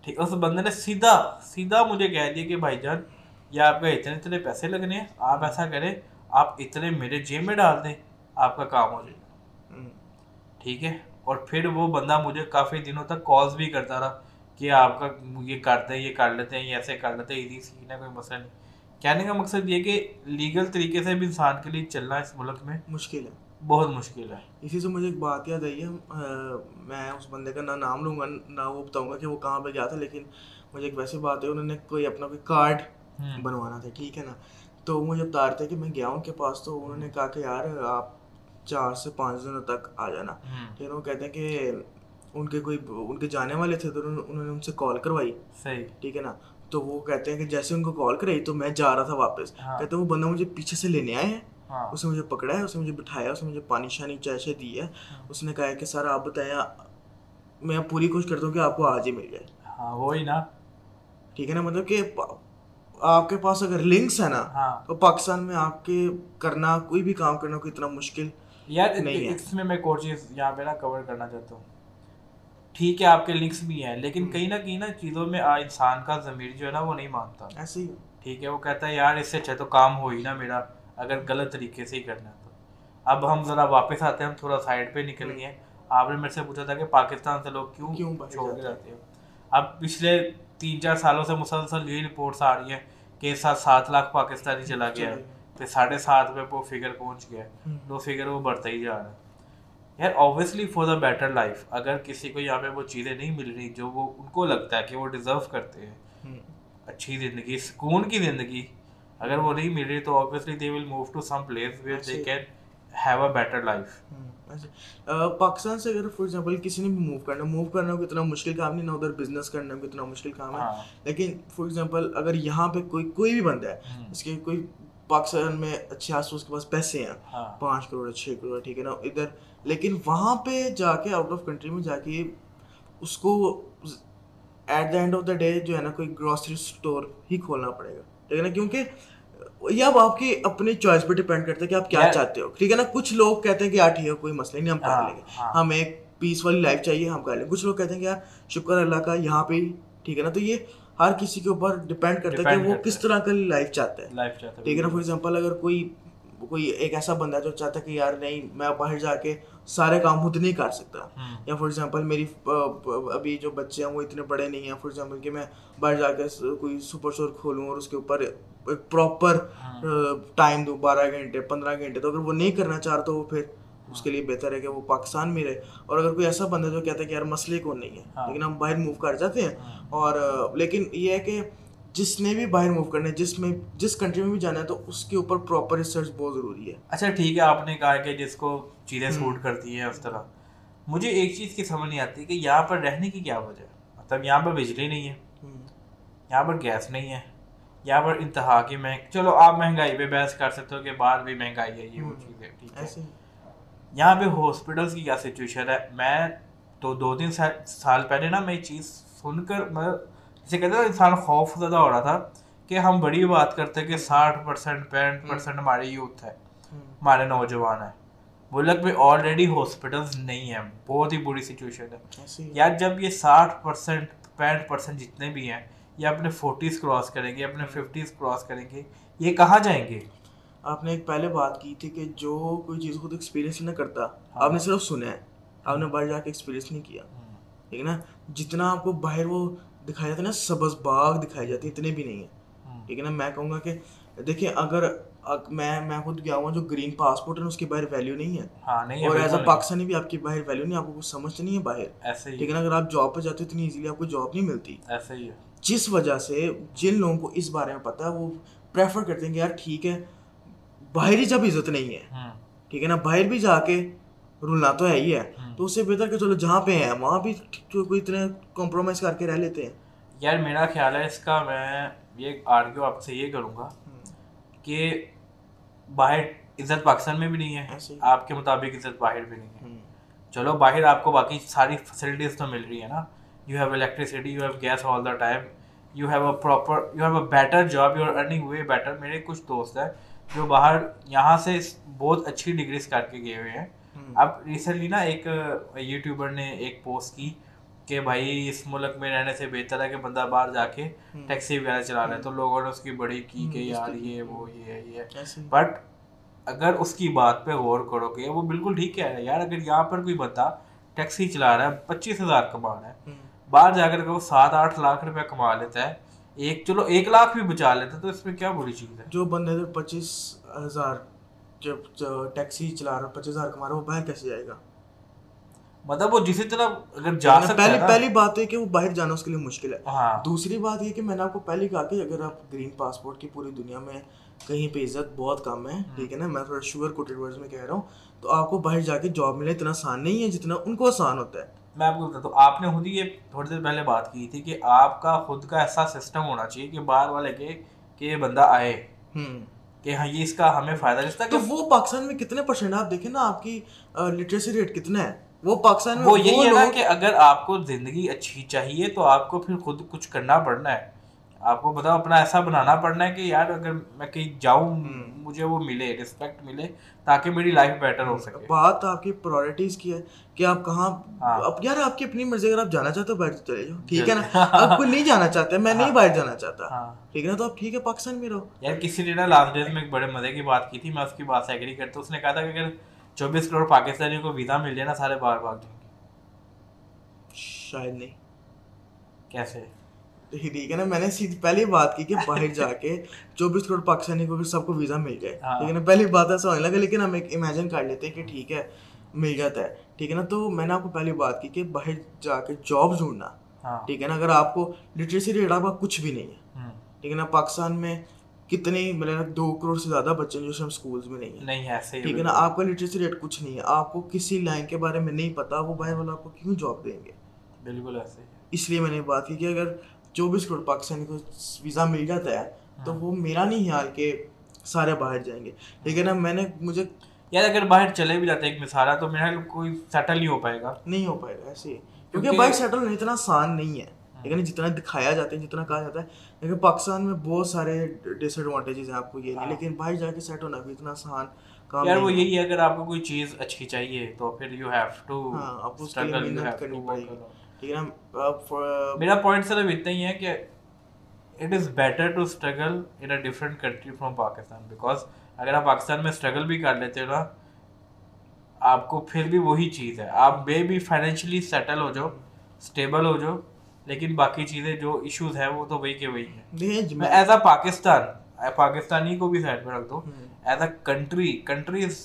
ٹھیک اس بندے نے سیدھا سیدھا مجھے کہہ دیا کہ بھائی جان یا آپ کا اتنے اتنے پیسے لگنے ہیں آپ ایسا کریں آپ اتنے میرے جیب میں ڈال دیں آپ کا کام ہو جائے گا۔ ٹھیک ہے؟ اور پھر وہ بندہ مجھے کافی دنوں تک کالز بھی کرتا رہا کہ آپ کا یہ کرتے ہیں یہ کر لیتے ہیں یہ ایسے کر لیتے ہیں ایزی سیکھنا ہے کوئی مسئلہ نہیں۔ کہنے کا مقصد یہ کہ لیگل طریقے سے بھی انسان کے لیے چلنا اس ملک میں مشکل ہے۔ بہت مشکل ہے۔ اسی سے مجھے ایک بات یاد آئی ہے میں اس بندے کا نہ نام لوں گا نہ وہ بتاؤں گا کہ وہ کہاں پہ گیا تھا لیکن مجھے ایک ویسی بات ہے انہوں نے کوئی اپنا کوئی کارڈ بنوانا تھا ٹھیک ہے نا۔ تو مجھے بتا رہے تھے کہ میں گیا ان کے پاس تو انہوں نے کہا کہ یار آپ چار سے پانچ دنوں تک آ جانا۔ ہے وہ کہتے ہیں کہ ان کے کوئی ان کے جانے والے تھے تو انہوں نے ان سے کال کروائی۔ صحیح۔ ٹھیک ہے نا۔ تو وہ کہتے ہیں کہ جیسے ان کو کال کرائی تو میں جا رہا تھا واپس۔ ہاں۔ کہتے ہیں وہ بندہ مجھے پیچھے سے لینے آئے ہیں۔ ہاں۔ اس نے مجھے پکڑا ہے اس نے مجھے بٹھایا اس نے مجھے پانی شانی چائے شائے دی ہے۔ ہاں۔ اس نے کہا ہے کہ سر آپ بتایا میں پوری کوشش کرتا ہوں کہ آپ کو آج ہی مل جائے۔ ہاں وہی نا۔ ٹھیک ہے نا مطلب کہ آپ کے پاس اگر لنکس ہے نا تو پاکستان میں آپ کے کرنا کوئی بھی کام کرنا کوئی اتنا مشکل یار اس میں میں ایک اور چیز یہاں پہ نا کور کرنا چاہتا ہوں۔ ٹھیک ہے آپ کے لنکس بھی ہیں لیکن کہیں نہ کہیں نا چیزوں میں انسان کا ضمیر جو ہے نا وہ نہیں مانتا۔ ایسے ہی۔ ٹھیک ہے وہ کہتا ہے یار اس سے اچھا تو کام ہو ہی نا میرا اگر غلط طریقے سے ہی کرنا ہے تو۔ اب ہم ذرا واپس آتے ہیں ہم تھوڑا سائڈ پہ نکل گئے۔ آپ نے میرے سے پوچھا تھا کہ پاکستان سے لوگ کیوں کیوں چھوڑ کے جاتے ہیں؟ اب پچھلے تین چار سالوں سے مسلسل یہی رپورٹس آ رہی ہیں کہ ساتھ سات لاکھ پاکستانی چلا گیا ہے پھر ساڑھے سات پہ وہ فگر پہنچ گیا ہے. وہ فگر وہ بڑھتا ہی جا رہا ہے. یار obviously for the better life اگر کسی کو یہاں پہ وہ چیزیں نہیں مل رہی جو وہ ان کو لگتا ہے کہ وہ ڈیزرو کرتے ہیں. اچھی زندگی سکون کی زندگی اگر وہ نہیں مل رہی تو obviously they will move to some place where they can have a better life Pakistan سے اگر فار ایگزامپل کسی نے بھی موو کرنا موو کرنا کو اتنا مشکل کام نہیں نہ ادھر بزنس کرنا کو اتنا مشکل کام ہے۔ ہاں۔ لیکن فار ایگزامپل اگر یہاں پہ کوئی کوئی بھی بندہ ہے اس کے کوئی پاکستان میں اچھے آس اس کے پاس پیسے ہیں ہاں۔ پانچ کروڑ چھ کروڑ ٹھیک ہے نا ادھر۔ لیکن وہاں پہ جا کے آؤٹ آف کنٹری میں جا کے اس کو at the end of the day جو ہے نا کوئی گروسری اسٹور ہی کھولنا پڑے گا۔ ٹھیک ہے نا؟ کیونکہ یہ اب آپ کی اپنی چوائس پہ ڈپینڈ کرتا ہے کہ آپ کیا چاہتے ہو ٹھیک ہے نا؟ کچھ لوگ کہتے ہیں کہ یار ٹھیک ہے کوئی مسئلہ نہیں ہم کر ہاں، لیں گے۔ ہاں۔ ہم ایک پیس والی لائف چاہیے ہم کر لیں۔ گے کچھ لوگ کہتے ہیں کہ یار شکر اللہ کا یہاں پہ ٹھیک ہے نا؟ تو یہ ہر کسی کے اوپر ڈپینڈ کرتا ہے کہ وہ کس طرح کا لائف چاہتا ہے۔ ٹھیک ہے نا؟ فار ایگزامپل اگر کوئی کوئی ایک ایسا بندہ جو چاہتا ہے کہ یار نہیں میں باہر جا کے سارے کام خود نہیں کر سکتا۔ یا فار ایگزامپل میری ابھی جو بچے ہیں وہ اتنے بڑے نہیں ہیں۔ فار ایگزامپل کہ میں باہر جا کے کوئی سپر اسٹور کھولوں اور اس کے اوپر ایک پراپر ٹائم دوں بارہ گھنٹے پندرہ گھنٹے۔ تو اگر وہ نہیں کرنا چاہ رہا تو وہ پھر اس کے لیے بہتر ہے کہ وہ پاکستان میں رہے۔ اور اگر کوئی ایسا بندہ جو کہتا ہے کہ یار مسئلے کو نہیں ہے ہاں۔ لیکن ہم باہر موو کر جاتے ہیں۔ ہاں۔ اور لیکن یہ ہے کہ جس نے بھی باہر موو کرنا ہے جس میں جس کنٹری میں بھی جانا ہے تو اس کے اوپر پراپر ریسرچ بہت ضروری ہے۔ اچھا ٹھیک ہے آپ نے کہا کہ جس کو چیزیں سوٹ کرتی ہیں اس طرح۔ مجھے ایک چیز کی سمجھ نہیں آتی کہ یہاں پر رہنے کی کیا وجہ ہے۔ مطلب یہاں پر بجلی نہیں ہے۔ یہاں پر گیس نہیں ہے۔ یہاں پر انتہا کی مہنگ چلو آپ مہنگائی پہ بحث کر سکتے ہو کہ باہر بھی مہنگائی ہے یہ وہ چیزیں ٹھیک ہے۔ یہاں پہ ہاسپٹلس کی کیا سچویشن ہے؟ میں تو دو تین سال پہلے نا میں چیز سن کر مطلب اسے کہتے ہیں انسان خوف زدہ ہو رہا تھا کہ ہم بڑی بات کرتے ہیں کہ ساٹھ پرسینٹ پینٹ پرسینٹ ہماری یوتھ ہے ہمارے نوجوان ہیں۔ ملک میں آلریڈی ہاسپٹلس نہیں ہیں بہت ہی بری سچویشن ہے۔ یا جب یہ ساٹھ پرسینٹ پینٹ پرسینٹ جتنے بھی ہیں یہ اپنے فورٹیز کراس کریں گے اپنے ففٹیز کراس کریں گے یہ کہاں جائیں گے؟ آپ نے ایک پہلے بات کی تھی کہ جو کوئی چیز خود ایکسپیرینس نہیں کرتا ہاں۔ آپ نے صرف سنا ہے۔ آپ نے باہر جا کے ایکسپیرینس نہیں کیا۔ ہاں۔ ٹھیک ہے نا؟ جتنا آپ کو باہر وہ دکھایا جاتے ہیں نا سبز باغ دکھائی ہیں اتنے بھی نہیں ہیں۔ ٹھیک ہے نا میں کہوں گا کہ دیکھیں اگر میں میں خود گیا ہوں جو گرین پاسپورٹ ہے اس کے باہر ویلیو ہاں، نہیں ہے۔ اور ایز اے پاکستانی بھی آپ کے باہر ویلیو نہیں آپ کو کچھ سمجھ نہیں ہے باہر۔ ٹھیک ہے نا اگر آپ جاب پہ جاتے ہو اتنی ایزیلی آپ کو جاب نہیں ملتی۔ ایسے ہی۔ جس وجہ سے جن لوگوں کو اس بارے میں پتہ ہے وہ پریفر کرتے ہیں کہ یار ٹھیک ہے باہر ہی جب عزت نہیں ہے۔ ہاں۔ ٹھیک ہے نا باہر بھی جا کے رولنا تو ہے ہی ہے۔ تو اس سے بہتر کہ چلو جہاں پہ ہیں وہاں بھی کوئی اتنے کمپرومائز کر کے رہ لیتے ہیں۔ یار میرا خیال ہے اس کا میں یہ آرگیو آپ سے یہ کروں گا کہ باہر عزت پاکستان میں بھی نہیں ہے آپ کے مطابق عزت باہر بھی نہیں ہے۔ چلو باہر آپ کو باقی ساری فیسلٹیز تو مل رہی ہے نا۔ You have electricity you have gas all the time you have a proper you have a better job you are earning way better میرے کچھ دوست ہیں جو باہر یہاں سے بہت اچھی ڈگریز کر کے گئے ہوئے ہیں۔ اب ریسنٹلی نا ایک یوٹیوبر نے ایک پوسٹ کی کہ بھائی اس ملک میں رہنے سے بہتر ہے کہ بندہ باہر جا کے ٹیکسی وغیرہ چلا رہے تو لوگوں نے اس کی بڑی کی کہ یار یہ وہ یہ یہ۔ بٹ اگر اس کی بات پہ غور کرو گے وہ بالکل ٹھیک کہہ رہا ہے یار اگر یہاں پر کوئی بندہ ٹیکسی چلا رہا ہے پچیس ہزار کما رہا ہے۔ باہر جا کر اگر وہ سات آٹھ لاکھ روپیہ کما لیتا ہے ایک چلو ایک لاکھ بھی بچا لیتا تو اس میں کیا بری چیز ہے؟ جو بندے پچیس ہزار جب ٹیکسی چلا رہا پچیس ہزار کما رہا وہ باہر کیسے جائے گا؟ مطلب وہ جسی طرح اگر جا یعنی سکتا پہلی پہلی بات یہ کہ وہ باہر جانا اس کے لیے مشکل ہے۔ ہاں۔ دوسری بات یہ کہ میں نے آپ کو پہلے کہا کہ اگر آپ گرین پاسپورٹ کی پوری دنیا میں کہیں پہ عزت بہت کم ہے ہاں۔ ٹھیک ہے نا؟ میں تھوڑا شوگر کوٹیڈ ورڈز میں کہہ رہا ہوں۔ تو آپ کو باہر جا کے جاب ملنا اتنا آسان نہیں ہے جتنا ان کو آسان ہوتا ہے۔ میں آپ کو بتاتا ہوں آپ نے خود ہی یہ تھوڑی دیر پہلے بات کی تھی کہ آپ کا خود کا ایسا سسٹم ہونا چاہیے کہ باہر والے کے کہ یہ بندہ آئے۔ کہ ہاں یہ اس کا ہمیں فائدہ رہتا ہے تو وہ پاکستان میں کتنے پرسینٹ آپ دیکھیں نا آپ کی لٹریسی ریٹ کتنا ہے وہ پاکستان میں وہ یہی ہے نا کہ اگر آپ کو زندگی اچھی چاہیے تو آپ کو پھر خود کچھ کرنا پڑنا ہے۔ آپ کو بتاؤ اپنا ایسا بنانا پڑنا ہے کہ یار اگر میں کہیں جاؤں مجھے وہ ملے رسپیکٹ ملے تاکہ میری لائف بیٹر ہو سکے۔ بات آپ کی پرائرٹیز کی ہے کہ آپ کہاں ہاں۔ اب یار آپ کی اپنی مرضی اگر آپ جانا چاہتے ہو باہر چلے جاؤ۔ جی۔ ٹھیک ہے نا؟ آپ کو نہیں جانا چاہتے میں نہیں ہاں۔ باہر جانا چاہتا۔ ہاں۔ ٹھیک ہے نا؟ تو آپ ٹھیک ہے پاکستان میں رہو۔ یار کسی نے نا لاسٹ ڈیز میں ایک بڑے مزے کی بات کی تھی میں اس کی بات سے ایگری کرتا ہوں۔ اس نے کہا تھا کہ اگر چوبیس کروڑ پاکستانیوں کو ویزا مل جائے نا سارے باہر بھاگ جائیں گے۔ شاید نہیں۔ کیسے؟ ٹھیک ہے نا؟ میں نے سیدھی پہلی بات کی کہ باہر جا کے چوبیس کروڑ پاکستانی کو سب کو ویزا مل جائے ٹھیک ہے نا؟ پہلی بات ایسا ہونے لگا لیکن ہم ایک امیجن کر لیتے ہیں کہ ٹھیک ہے مل جاتا ہے ٹھیک ہے نا؟ تو میں نے آپ کو پہلی بات کی کہ باہر جا کے جاب ڈھونڈنا ٹھیک ہے نا؟ اگر آپ کو لٹریسی ریٹ آپ کا کچھ بھی نہیں ہے ٹھیک ہے نا؟ پاکستان میں کتنے میرے دو کروڑ سے زیادہ بچے ہیں جو ہم اسکولس میں نہیں ہیں۔ ٹھیک ہے نا؟ آپ کا لٹریسی ریٹ کچھ نہیں ہے۔ آپ کو کسی لائن کے بارے میں نہیں پتا وہ باہر والا آپ کو کیوں جاب دیں گے؟ بالکل ایسے اس لیے میں نے بات کی کہ اگر چوبیس کروڑ پاکستانی کو ویزا مل جاتا ہے تو ہاں۔ وہ میرا نہیں خیال کہ سارے باہر جائیں گے۔ لیکن اب میں نے مجھے یار اگر باہر چلے بھی جاتے ایک مثال ہے تو میرا کوئی سیٹل نہیں ہو پائے گا۔ نہیں ہو پائے گا ایسے ہی۔ کیونکہ باہر سیٹل اتنا آسان نہیں ہے۔ ہاں۔ لیکن جتنا دکھایا جاتا ہے جتنا کہا جاتا ہے لیکن پاکستان میں بہت سارے ڈس ایڈوانٹیجز ہیں آپ کو یہ نہیں ہاں۔ لیکن باہر جا کے سیٹ ہونا بھی اتنا آسان کام یار وہ یہی ہے اگر آپ کو کوئی چیز اچھی چاہیے تو پھر یو ہیو ٹو ہاں آپ کو محنت کرنی پڑے گی۔ لیکن ہم میرا پوائنٹ صرف اتنا ہی ہے کہ it is better to struggle in a different country from Pakistan because اگر آپ پاکستان میں اسٹرگل بھی کر لیتے ہو نا آپ کو پھر بھی وہی چیز ہے۔ آپ بے بھی فائنینشلی سیٹل ہو جاؤ اسٹیبل ہو جاؤ لیکن باقی چیزیں جو ایشوز ہیں وہ تو وہی کے وہی ہیں۔ ایز اے پاکستان پاکستانی کو بھی سائڈ پہ رکھ دو۔ As a country countries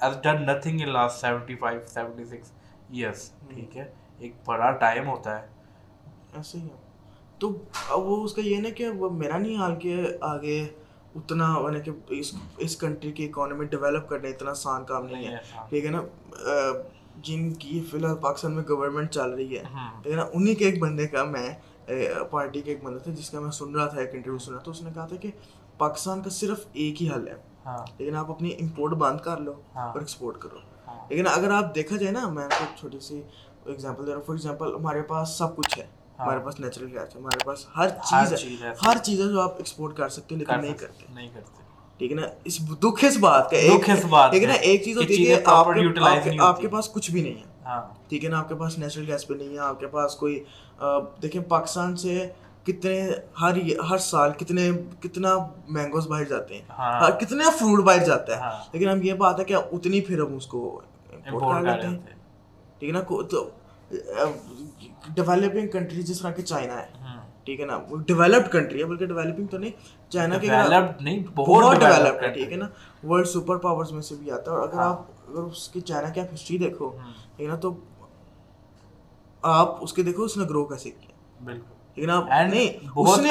has done nothing in last seventy five seventy six years ٹھیک ہے؟ ایک بڑا ٹائم ہوتا ہے۔ ایسے ہی۔ تو اب وہ اس کا یہ نا کہ وہ میرا نہیں حال کہ آگے اتنا یعنی کہ اس اس کنٹری کی اکانومی ڈیولپ کرنا اتنا آسان کام نہیں ہے۔ ٹھیک ہے نا؟ جن کی فی الحال پاکستان میں گورنمنٹ چل رہی ہے۔ ٹھیک ہے نا؟ انہیں کے ایک بندے کا میں پارٹی کے ایک بندے تھے جس کا میں سن رہا تھا ایک انٹرویو سن رہا تھا اس نے کہا تھا کہ پاکستان کا صرف ایک ہی حل ہے۔ لیکن آپ اپنی امپورٹ بند کر لو اور ایکسپورٹ کرو۔ لیکن اگر آپ دیکھا جائے نا میں آپ کو چھوٹی سی ایگزامپل دے رہا ہوں فار ایگزامپل ہمارے پاس سب کچھ ہے۔ ہمارے پاس نیچرل گیس ہے ہمارے پاس ہر چیز ہے۔ ہر چیز ہے جو آپ ایکسپورٹ کر سکتے ہیں لیکن نہیں کرتے۔ نہیں کرتے۔ ٹھیک ہے نا؟ اس دکھ اس بات کا ایک ٹھیک ہے نا ایک چیز ہوتی ہے آپ کے پاس کچھ بھی نہیں ہے۔ ٹھیک ہے نا؟ آپ کے پاس نیچرل گیس بھی نہیں ہے آپ کے پاس کوئی دیکھیں پاکستان سے کتنے ہر ہر سال کتنے کتنا مینگوز باہر جاتے ہیں۔ کتنے فروٹ باہر جاتا ہے۔ لیکن ہم یہ بات ہے کہ اتنی پھر ہم اس کو امپورٹ کر لیتے ہیں۔ ٹھیک ہے نا تو ڈیولپنگ کنٹری جس طرح کہ چائنا ہے ہوں ٹھیک ہے نا وہ ڈیولپڈ کنٹری ہے بلکہ ڈیولپنگ تو نہیں چائنا کے بہت ڈیولپڈ ہے ٹھیک ہے نا ورلڈ سپر پاورز میں سے بھی آتا ہے۔ اور اگر ہاں۔ آپ اگر اس کی چائنا کی آپ ہسٹری دیکھو ہوں، ٹھیک ہے نا تو آپ اس کے دیکھو اس نے گرو کیسے کیا۔ بالکل۔ اس نے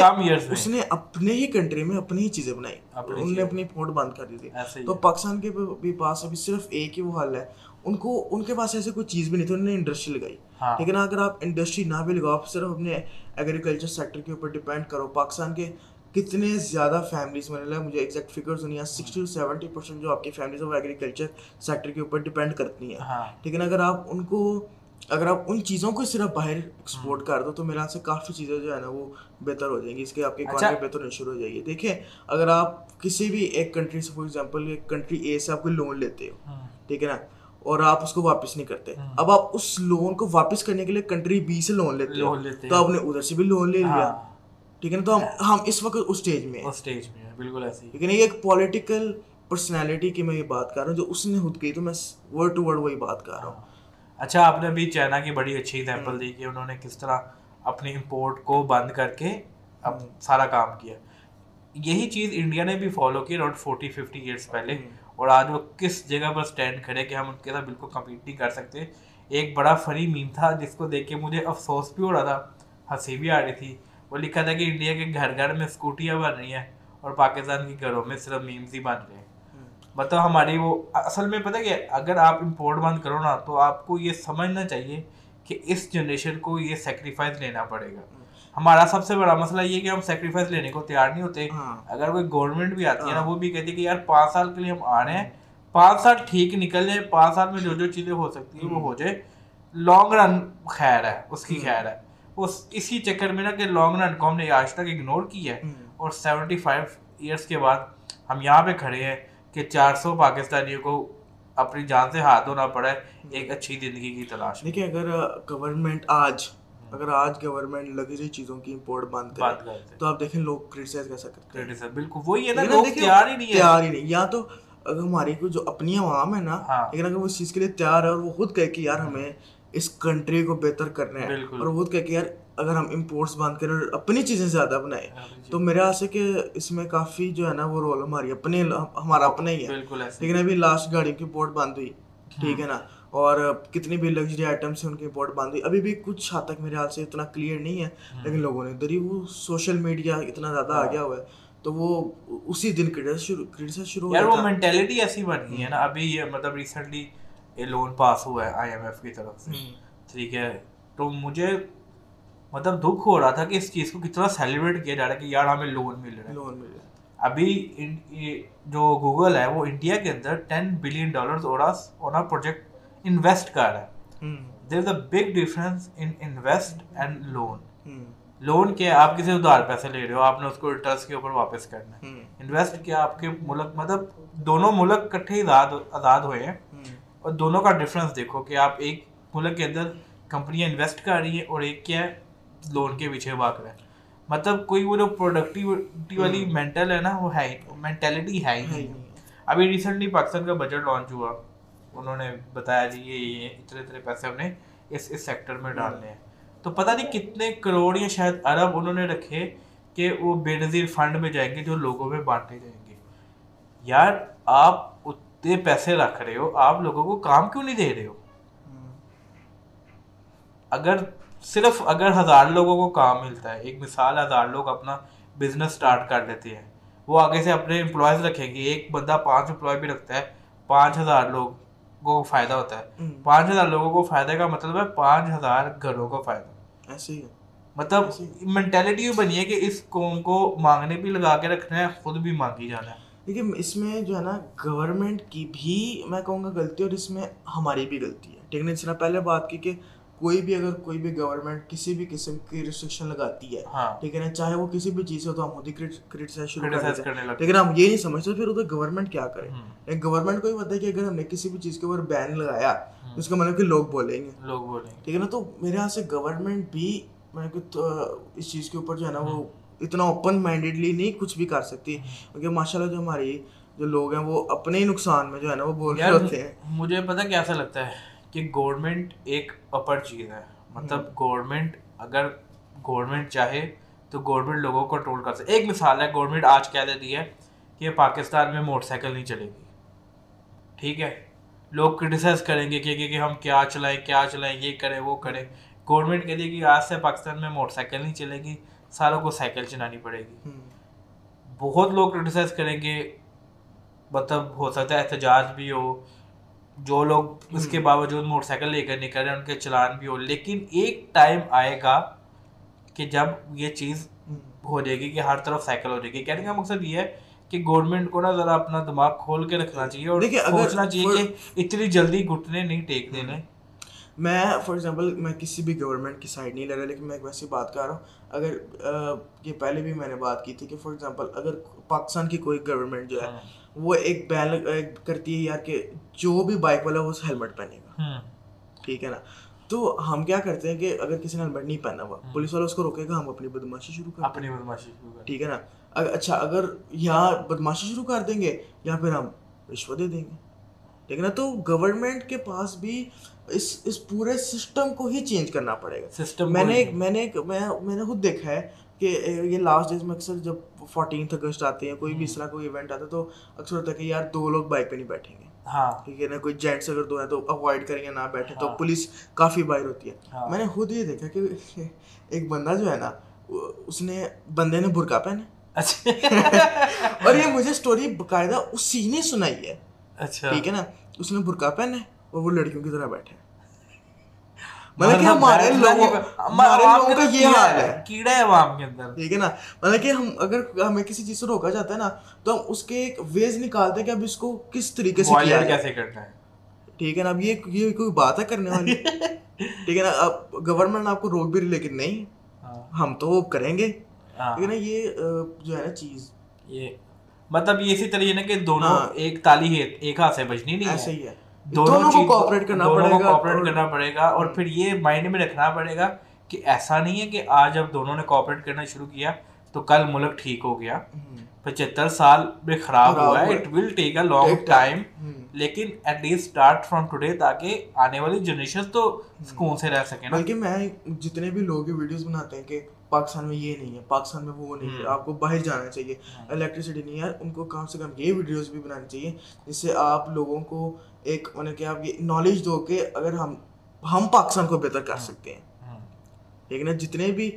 اس نے اپنے ہی کنٹری میں اپنی ہی چیزیں بنائی۔ انہوں نے۔ اپنی پورٹ بند کر دی تھی۔ تو پاکستان کے بھی پاس ابھی صرف ایک ہی وہ حل ہے۔ ان کو ان کے پاس ایسے کوئی چیز بھی نہیں تھی انہوں نے انڈسٹری لگائی۔ ہاں۔ ٹھیک ہے نا اگر آپ انڈسٹری نہ بھی لگاؤ آپ صرف اپنے ایگریکلچر سیکٹر کے اوپر ڈپینڈ کرو۔ پاکستان کے کتنے زیادہ فیملیز میں لگا مجھے ایگزیکٹ فگرز نہیں ہیں سکسٹی ٹو سیونٹی پرسینٹ جو آپ کی فیملیز وہ ایگریکلچر سیکٹر کے اوپر ڈپینڈ کرتی ہیں۔ ہاں۔ ہے نا اگر آپ ان کو اگر آپ ان چیزوں کو صرف باہر ایکسپورٹ کر دو تو میرے سے کافی چیزیں جو ہے نا وہ بہتر ہو جائیں گی۔ اس کے آپ کی اچھا۔ اکانومی بہتر ہونی شروع ہو جائے گی۔ دیکھیں اگر آپ کسی بھی ایک کنٹری سے فار ایگزامپل ایک کنٹری اے سے آپ کوئی لون لیتے ہو ٹھیک ہے نا؟ اور آپ اس کو واپس نہیں کرتے۔ ہوں۔ اب آپ اس لون کو واپس کرنے کے لیے کنٹری بی سے لون لیتے ہو۔ تو آپ نے ادھر سے بھی لون لے لیا۔ ہاں۔ ٹھیک ہے نا؟ تو ہم ہم اس وقت اس اسٹیج میں ہیں۔ اس سٹیج میں بالکل ایسے ٹھیک ہے نا یہ ایک پولیٹیکل پرسنالٹی کی میں یہ بات کر رہا ہوں جو اس نے خود کی تو میں ورڈ ٹو ورڈ وہی بات کر رہا ہوں۔ اچھا آپ نے ابھی چائنا کی بڑی اچھی اگزامپل دی کہ انہوں نے کس طرح اپنی امپورٹ کو بند کر کے اب سارا کام کیا۔ یہی چیز انڈیا نے بھی فالو کی اراؤنڈ فورٹی ففٹی ایئرس پہلے۔ اور آج وہ کس جگہ پر اسٹینڈ کھڑے کہ ہم ان کے ساتھ بالکل کمپیٹ نہیں کر سکتے۔ ایک بڑا فنی میم تھا جس کو دیکھ کے مجھے افسوس بھی ہو رہا تھا ہنسی بھی آ رہی تھی۔ وہ لکھا تھا کہ انڈیا کے گھر گھر میں اسکوٹیاں بن رہی ہیں اور پاکستان کے گھروں میں صرف میمز ہی بن رہے ہیں۔ مطلب ہماری وہ اصل میں پتہ کہ اگر آپ امپورٹ بند کرو نا تو آپ کو یہ سمجھنا چاہیے کہ اس جنریشن کو یہ سیکریفائس لینا پڑے گا۔ ہمارا سب سے بڑا مسئلہ یہ کہ ہم سیکریفائس لینے کو تیار نہیں ہوتے۔ ہاں۔ اگر کوئی گورنمنٹ بھی آتی ہے نا وہ بھی کہتی ہے کہ یار پانچ سال کے لیے ہم آ رہے ہیں۔ پانچ سال ٹھیک نکل جائے پانچ سال میں جو جو چیزیں ہو سکتی ہیں وہ ہو جائے۔ لانگ رن خیر ہے اس کی خیر ہے۔ اس اسی چکر میں نا کہ لانگ رن کو ہم نے آج تک اگنور کی ہے۔ اور سیونٹی فائیو ایئرس کے بعد ہم یہاں پہ کھڑے ہیں کہ چار سو پاکستانیوں کو اپنی جان سے ہاتھ دھونا پڑا ہے ایک اچھی زندگی کی تلاش۔ دیکھیں اگر گورنمنٹ آج اگر آج گورنمنٹ لگژری چیزوں کی امپورٹ بند کرے تو آپ دیکھیں لوگ کرٹیسائز کر سکتے ہیں۔ بالکل۔ وہی ہے نا لوگ تیار ہی نہیں ہے تیار ہی نہیں۔ یا تو اگر ہماری کوئی جو اپنی عوام ہے نا ہاں۔ لیکن اگر وہ اس چیز کے لیے تیار ہے اور وہ خود کہے کہ یار ہمیں اس کنٹری کو بہتر کرنا ہے۔ اور وہ خود کہے کہ یار اگر ہم امپورٹس بند کریں اور اپنی چیزیں زیادہ بنائیں تو میرے خیال سے کہ اس میں کافی جو ہے نا وہ رول ہماری اپنے ہمارا اپنا ہی ہے۔ لیکن ابھی لاسٹ گاڑی کی امپورٹ بند ہوئی ٹھیک ہے نا؟ اور کتنی بھی لگژری آئٹمس ہیں ان کی امپورٹ بند ہوئی ابھی بھی کچھ حد تک میرے حال سے اتنا کلیئر نہیں ہے لیکن لوگوں نے ادھر ہی وہ سوشل میڈیا اتنا زیادہ آ گیا ہوا ہے۔ تو وہ اسی دن کرٹیسائز شروع ہو یار وہ ہے مینٹیلٹی ایسی بن گئی ہے نا۔ ابھی یہ مطلب ریسنٹلی یہ لون پاس ہوا ہے آئی ایم ایف کی طرف سے۔ ٹھیک ہے۔ تو مجھے مطلب دکھ ہو رہا تھا کہ اس چیز کو کتنا سیلیبریٹ کیا جا رہا ہے کہ یار ہمیں لون مل رہا ہے۔ لون مل گیا ابھی ان- یہ جو گوگل ہے وہ انڈیا کے اندر ٹین بلین ڈالرز اور پروجیکٹ انویسٹ کر رہا ہے۔ There is a big difference in invest and loan loan کیا آپ کسی ادھار پیسے لے رہے ہو آپ نے اس کو انٹرسٹ کے اوپر واپس کرنا ہے۔ انویسٹ کیا آپ کے ملک مطلب دونوں ملک کٹھے آزاد آزاد ہوئے ہیں۔ اور دونوں کا ڈفرینس دیکھو کہ آپ ایک ملک کے اندر کمپنیاں انویسٹ کر رہی ہیں اور ایک کیا ہے لون کے پیچھے بھاگ رہا ہے مطلب کوئی وہ جو پروڈکٹیوٹی والی مینٹل ہے نا وہ ہے مینٹیلٹی ہے ہی نہیں۔ ابھی ریسنٹلی پاکستان کا بجٹ لانچ ہوا۔ انہوں نے بتایا جی یہ یہ اتنے اتنے پیسے ہم نے اس اس سیکٹر میں ڈالنے ہیں۔ تو پتہ نہیں کتنے کروڑ یا شاید ارب انہوں نے رکھے کہ وہ بے نظیر فنڈ میں جائیں گے جو لوگوں میں بانٹے جائیں گے۔ یار، آپ اتنے پیسے رکھ رہے ہو، آپ لوگوں کو کام کیوں نہیں دے رہے ہو؟ اگر صرف اگر ہزار لوگوں کو کام ملتا ہے، ایک مثال ہزار لوگ اپنا بزنس اسٹارٹ کر لیتے ہیں، وہ آگے سے اپنے امپلائز رکھیں گے، ایک بندہ پانچ امپلائی بھی رکھتا ہے، پانچ ہزار لوگوں کو فائدہ ہوتا ہے۔ پانچ ہزار لوگوں کو فائدہ کا مطلب ہے پانچ ہزار گھروں کو فائدہ۔ ایسے ہی مطلب مینٹیلٹی بنی ہے کہ اس قوم کو مانگنے بھی لگا کے رکھنا ہے خود بھی مانگی جانا ہے۔ لیکن اس میں جو ہے نا گورنمنٹ کی بھی میں کہوں گا غلطی اور اس میں ہماری بھی غلطی ہے۔ ٹھیک ہے نا جس طرح پہلے بات کی کہ کوئی بھی اگر کوئی بھی گورنمنٹ کسی بھی قسم کی ریسٹرکشن لگاتی ہے ہاں۔ ٹھیک ہے نا؟ چاہے وہ کسی بھی چیز ہو تو ہم خود ہی کریٹیسائز شروع کر دیتے ہیں۔ لیکن ہم یہ نہیں سمجھتے پھر ادھر گورنمنٹ کیا کرے۔ ہوں، ایک گورنمنٹ کو یہ پتا ہے کہ اگر ہم نے کسی بھی چیز کے اوپر بین لگایا تو اس کا مطلب کہ لوگ بولیں گے۔ لوگ بولیں گے۔ ٹھیک ہے نا؟ تو میرے یہاں سے گورنمنٹ بھی میں کہ اس چیز کے اوپر جو ہے نا وہ اتنا اوپن مائنڈیڈلی نہیں کچھ بھی کر سکتی۔ کیونکہ ماشاء اللہ جو ہماری جو لوگ ہیں وہ اپنے ہی نقصان میں جو ہے نا وہ بول رہے ہوتے ہیں۔ مجھے پتا کیا ایسا لگتا ہے؟ کہ گورنمنٹ ایک اپر چیز ہے۔ مطلب گورنمنٹ اگر گورنمنٹ چاہے تو گورنمنٹ لوگوں کو کنٹرول کر سکتے ایک مثال ہے گورنمنٹ آج کہہ دیتی ہے کہ پاکستان میں موٹر سائیکل نہیں چلے گی۔ ٹھیک ہے؟ لوگ کرٹیسائز کریں گے کہ کہ ہم کیا چلائیں کیا چلائیں یہ کریں وہ کریں۔ گورنمنٹ کہہ دی کہ آج سے پاکستان میں موٹر سائیکل نہیں چلے گی ساروں کو سائیکل چلانی پڑے گی۔ بہت لوگ کرٹیسائز کریں گے۔ مطلب ہو سکتا ہے احتجاج بھی ہو۔ جو لوگ اس کے باوجود موٹر سائیکل لے کر نکل رہے ہیں ان کے چلان بھی ہو۔ لیکن ایک ٹائم آئے گا کہ جب یہ چیز ہو جائے گی کہ ہر طرف سائیکل ہو جائے گی۔ کہنے کا مقصد یہ ہے کہ گورنمنٹ کو نا ذرا اپنا دماغ کھول کے رکھنا چاہیے اور سوچنا چاہیے کہ اتنی جلدی گھٹنے نہیں ٹیک دینے۔ میں فار ایگزامپل میں کسی بھی گورنمنٹ کی سائڈ نہیں لے رہا لیکن میں ایک ویسی بات کر رہا ہوں۔ اگر یہ پہلے بھی میں نے بات کی تھی کہ فار ایگزامپل اگر پاکستان کی کوئی گورنمنٹ جو ہے وہ ایک بین کرتی ہے یار کہ جو بھی بائک والا وہ ہیلمٹ پہنے گا۔ ٹھیک ہے نا؟ تو ہم کیا کرتے ہیں کہ اگر کسی نے ہیلمٹ نہیں پہنا ہوا پولیس والا اس کو روکے گا ہم اپنی بدماشی شروع کر اپنی بدماشی شروع ٹھیک ہے نا؟ اچھا اگر یہاں بدماشی شروع کر دیں گے یا پھر ہم رشوت دے دیں گے۔ ٹھیک ہے نا؟ تو گورنمنٹ کے پاس بھی اس اس پورے سسٹم کو ہی چینج کرنا پڑے گا۔ سسٹم میں نے میں نے میں میں نے خود دیکھا ہے کہ یہ لاسٹ ڈیز میں اکثر جب فورٹینتھ اگست آتے ہیں کوئی بھی اس طرح کوئی ایونٹ آتا ہے تو اکثر ہوتا ہے کہ یار دو لوگ بائک پہ نہیں بیٹھیں گے۔ ہاں۔ ٹھیک ہے نا کوئی جینٹس اگر دو ہیں تو اوائڈ کریں گے نہ بیٹھے تو پولیس کافی باہر ہوتی ہے میں نے خود یہ دیکھا کہ ایک بندہ جو ہے نا اس نے بندے نے برقع پہنے۔ اچھا۔ اور یہ مجھے اسٹوری باقاعدہ اسی نے سنائی ہے۔ اچھا۔ ٹھیک ہے نا؟ اس نے برقع پہنا ہے اور وہ لڑکیوں کی طرح بیٹھے۔ مطلب کہ ہمارے لوگوں ہمارے لوگوں کا یہ حال ہے؟ کیڑا ہے کے اندر؟ ٹھیک ہے نا؟ مطلب کہ ہم اگر ہمیں کسی چیز سے روکا جاتا ہے نا تو ہم اس کے ایک ویز نکالتے ہیں کہ اب اس کو کس طریقے سے کیا کیسے کرنا ہے ٹھیک ہے نا؟ اب یہ یہ کوئی بات ہے کرنے والی؟ ٹھیک ہے نا؟ اب گورنمنٹ آپ کو روک بھی رہی لیکن نہیں۔ ہاں۔ ہم تو کریں گے۔ ہاں۔ ٹھیک ہے نا؟ یہ جو ہے نا چیز۔ یہ مطلب یہ اسی طریقے نا کہ دونوں ہاں۔ ایک تالی ہے ایک ہاتھ سے بجنی نہیں ایسے ہی ہے۔ دونوں کو چیز کوآپریٹ کرنا پڑے گا۔ کوآپریٹ اور- کرنا پڑے گا اور پھر یہ مائنڈ میں رکھنا پڑے گا کہ ایسا نہیں ہے کہ آج جب دونوں نے کوآپریٹ کرنا شروع کیا تو کل ملک ٹھیک ہو گیا۔ پچہتر سال میں خراب ہوا ہے۔ It will take a long time. لیکن at least start from today تاکہ آنے والی جنریشن تو سکون سے رہ نا۔ بلکہ میں جتنے بھی لوگ ویڈیوز بناتے ہیں کہ پاکستان میں یہ نہیں ہے پاکستان میں وہ نہیں ہے آپ کو باہر جانا چاہیے۔ الیکٹریسٹی نہیں ہے ان کو کم سے کم یہ ویڈیوز بھی بنانی چاہیے جس سے آپ لوگوں کو ایک مطلب کہ آپ یہ نالج دو کہ اگر ہم ہم پاکستان کو بہتر کر سکتے ہیں۔ ہے نا جتنے بھی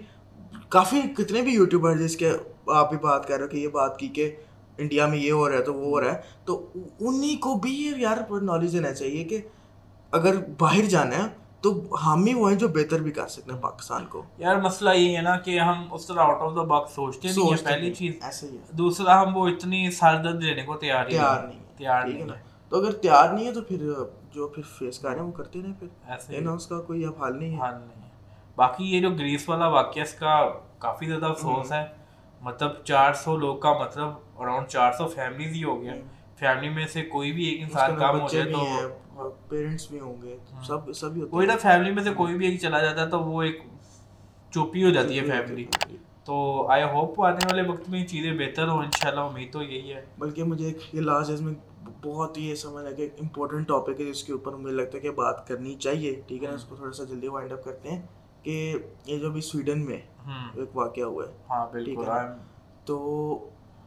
کافی کتنے بھی یوٹیوبر جس کے آپ بھی بات کر رہے ہو کہ یہ بات کی کہ انڈیا میں یہ ہو رہا ہے تو وہ ہو رہا ہے۔ تو انہیں کو بھی یار نالج دینا چاہیے کہ اگر باہر جانا ہے تو ہم ہی وہ ہیں جو بہتر بھی کر سکتے ہیں پاکستان کو۔ یار مسئلہ یہ ہے نا کہ ہم اس طرح آؤٹ آف دا باکس سوچتے نہیں ہیں پہلی چیز ایسے ہی ہے۔ دوسرا ہم وہ اتنی سر درد لینے کو تیار ہی تیار نہیں تیار نہیں تو اگر تیار نہیں ہے تو پھر جو پھر فیس کر رہے ہیں وہ کرتے رہیں پھر. ایسے نا اس کا کوئی اب حل نہیں ہے. حال نہیں ہے. باقی یہ جو گریس والا واقعہ اس کا کافی زیادہ افسوس ہے. مطلب چار سو لوگ کا مطلب اراؤنڈ چار سو فیملیز ہی ہو گیا. فیملی میں سے کوئی بھی ایک انسان کام ہو جائے تو پیرنٹس بھی ہوں گے. سب سبھی ہوتے وہی نا فیملی میں سے کوئی بھی ایک چلا جاتا ہے تو وہ ایک چوپی ہو جاتی ہے فیملی تو آئی ہوپ آنے والے وقت میں یہ چیزیں بہتر ہوں. انشاءاللہ امید تو یہی ہے. بلکہ مجھے ایک لاسٹ میں بہت ہی سمجھ لگا کہ امپورٹنٹ ٹاپک ہے جس کے اوپر مجھے لگتا ہے کہ بات کرنی چاہیے ٹھیک ہے نا؟ اس کو تھوڑا سا جلدی وائنڈ اپ کرتے ہیں کہ یہ جو ابھی سویڈن میں ایک واقعہ ہوا ہے ہاں ٹھیک بالکل ہے تو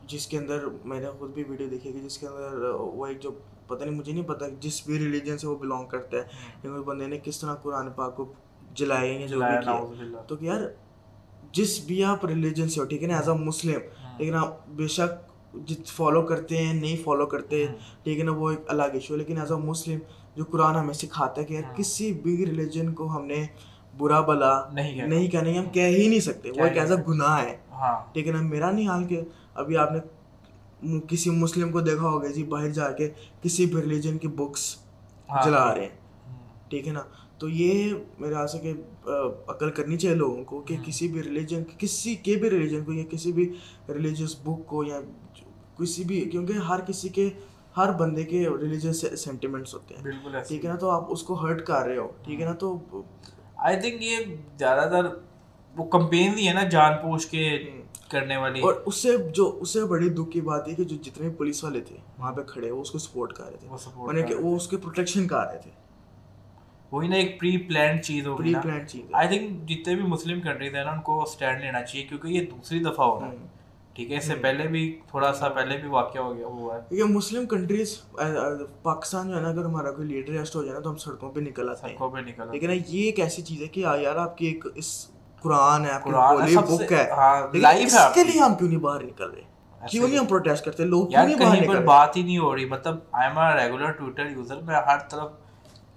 جس کے اندر میں نے خود بھی ویڈیو دیکھی کہ جس کے اندر وہ ایک جو پتہ نہیں مجھے نہیں پتا جس بھی ریلیجن سے وہ بلانگ کرتا ہے لیکن اس بندے نے کس طرح قرآن پاک کو جلائے یا جو جلایا بھی کیا۔ تو کہ یار جس بھی آپ ریلیجن سے ہو ٹھیک ہے نا؟ ایز اے مسلم لیکن آپ بے شک جت فالو کرتے ہیں نہیں فالو کرتے ٹھیک ہے نا وہ ایک الگ ایشو ہے۔ لیکن ایز اے مسلم جو قرآن ہمیں سکھاتا ہے کہ یار کسی بھی ریلیجن کو ہم نے برا بلا نہیں کہنا۔ ہم کہہ ہی نہیں سکتے۔ وہ ایک ایز اے گناہ ہے۔ ہاں۔ ٹھیک ہے نا میرا نہیں حال کہ ابھی آپ نے کسی مسلم کو دیکھا ہوگا جی باہر جا کے کسی بھی ریلیجن کی بکس ہاں۔ جلا رہے ہیں۔ ٹھیک ہے نا؟ تو یہ میرے خیال سے کہ عقل کرنی چاہیے لوگوں کو کہ کسی بھی ریلیجن کسی کے بھی ریلیجن کو یا کسی بھی ریلیجیس بک کو یا کسی بھی کیونکہ ہر کسی کے ہر بندے کے ریلیجیس سینٹیمنٹس ہوتے ہیں۔ بالکل ٹھیک ہے نا؟ تو آپ اس کو ہرٹ کر رہے ہو۔ ٹھیک ہے نا؟ تو آئی تھنک یہ زیادہ تر وہ کمپین ہی ہے نا جان پوچھ کے کرنے والی۔ اور اس سے جو اس سے بڑی دکھ کی بات ہے کہ جو جتنے پولیس والے تھے وہاں پہ کھڑے وہ اس کو سپورٹ کر رہے تھے۔ وہ وہ اس کے پروٹیکشن کر رہے تھے۔ وہی نا ایک پری پلانڈ چیز ہوگی پری پلان چیز آئی تھنک جتنے بھی مسلم کنٹریز ہیں نا ان کو اسٹینڈ لینا چاہیے کیونکہ یہ دوسری دفعہ ہو رہا ہے۔ ٹھیک ہے اس سے پہلے بھی تھوڑا سا پہلے بھی واقعہ ہو گیا ہوا ہے۔ کیونکہ مسلم کنٹریز پاکستان جو ہے نا اگر ہمارا کوئی لیڈر ریسٹ ہو جائے نا تو ہم سڑکوں پہ نکل آتے ہیں۔ سڑکوں پہ نکل لیکن یہ ایک ایسی چیز ہے کہ یار آپ کی ایک اس قرآن ہے قرآن بک ہے۔ ہاں، ہے اس کے۔ لیے ہم کیوں نہیں باہر نکل رہے؟ کیوں نہیں ہم پروٹیسٹ کرتے؟ لوگ کیوں نہیں باہر نکل رہے؟ بات ہی نہیں ہو رہی۔ مطلب I am regular Twitter user میں ہر طرف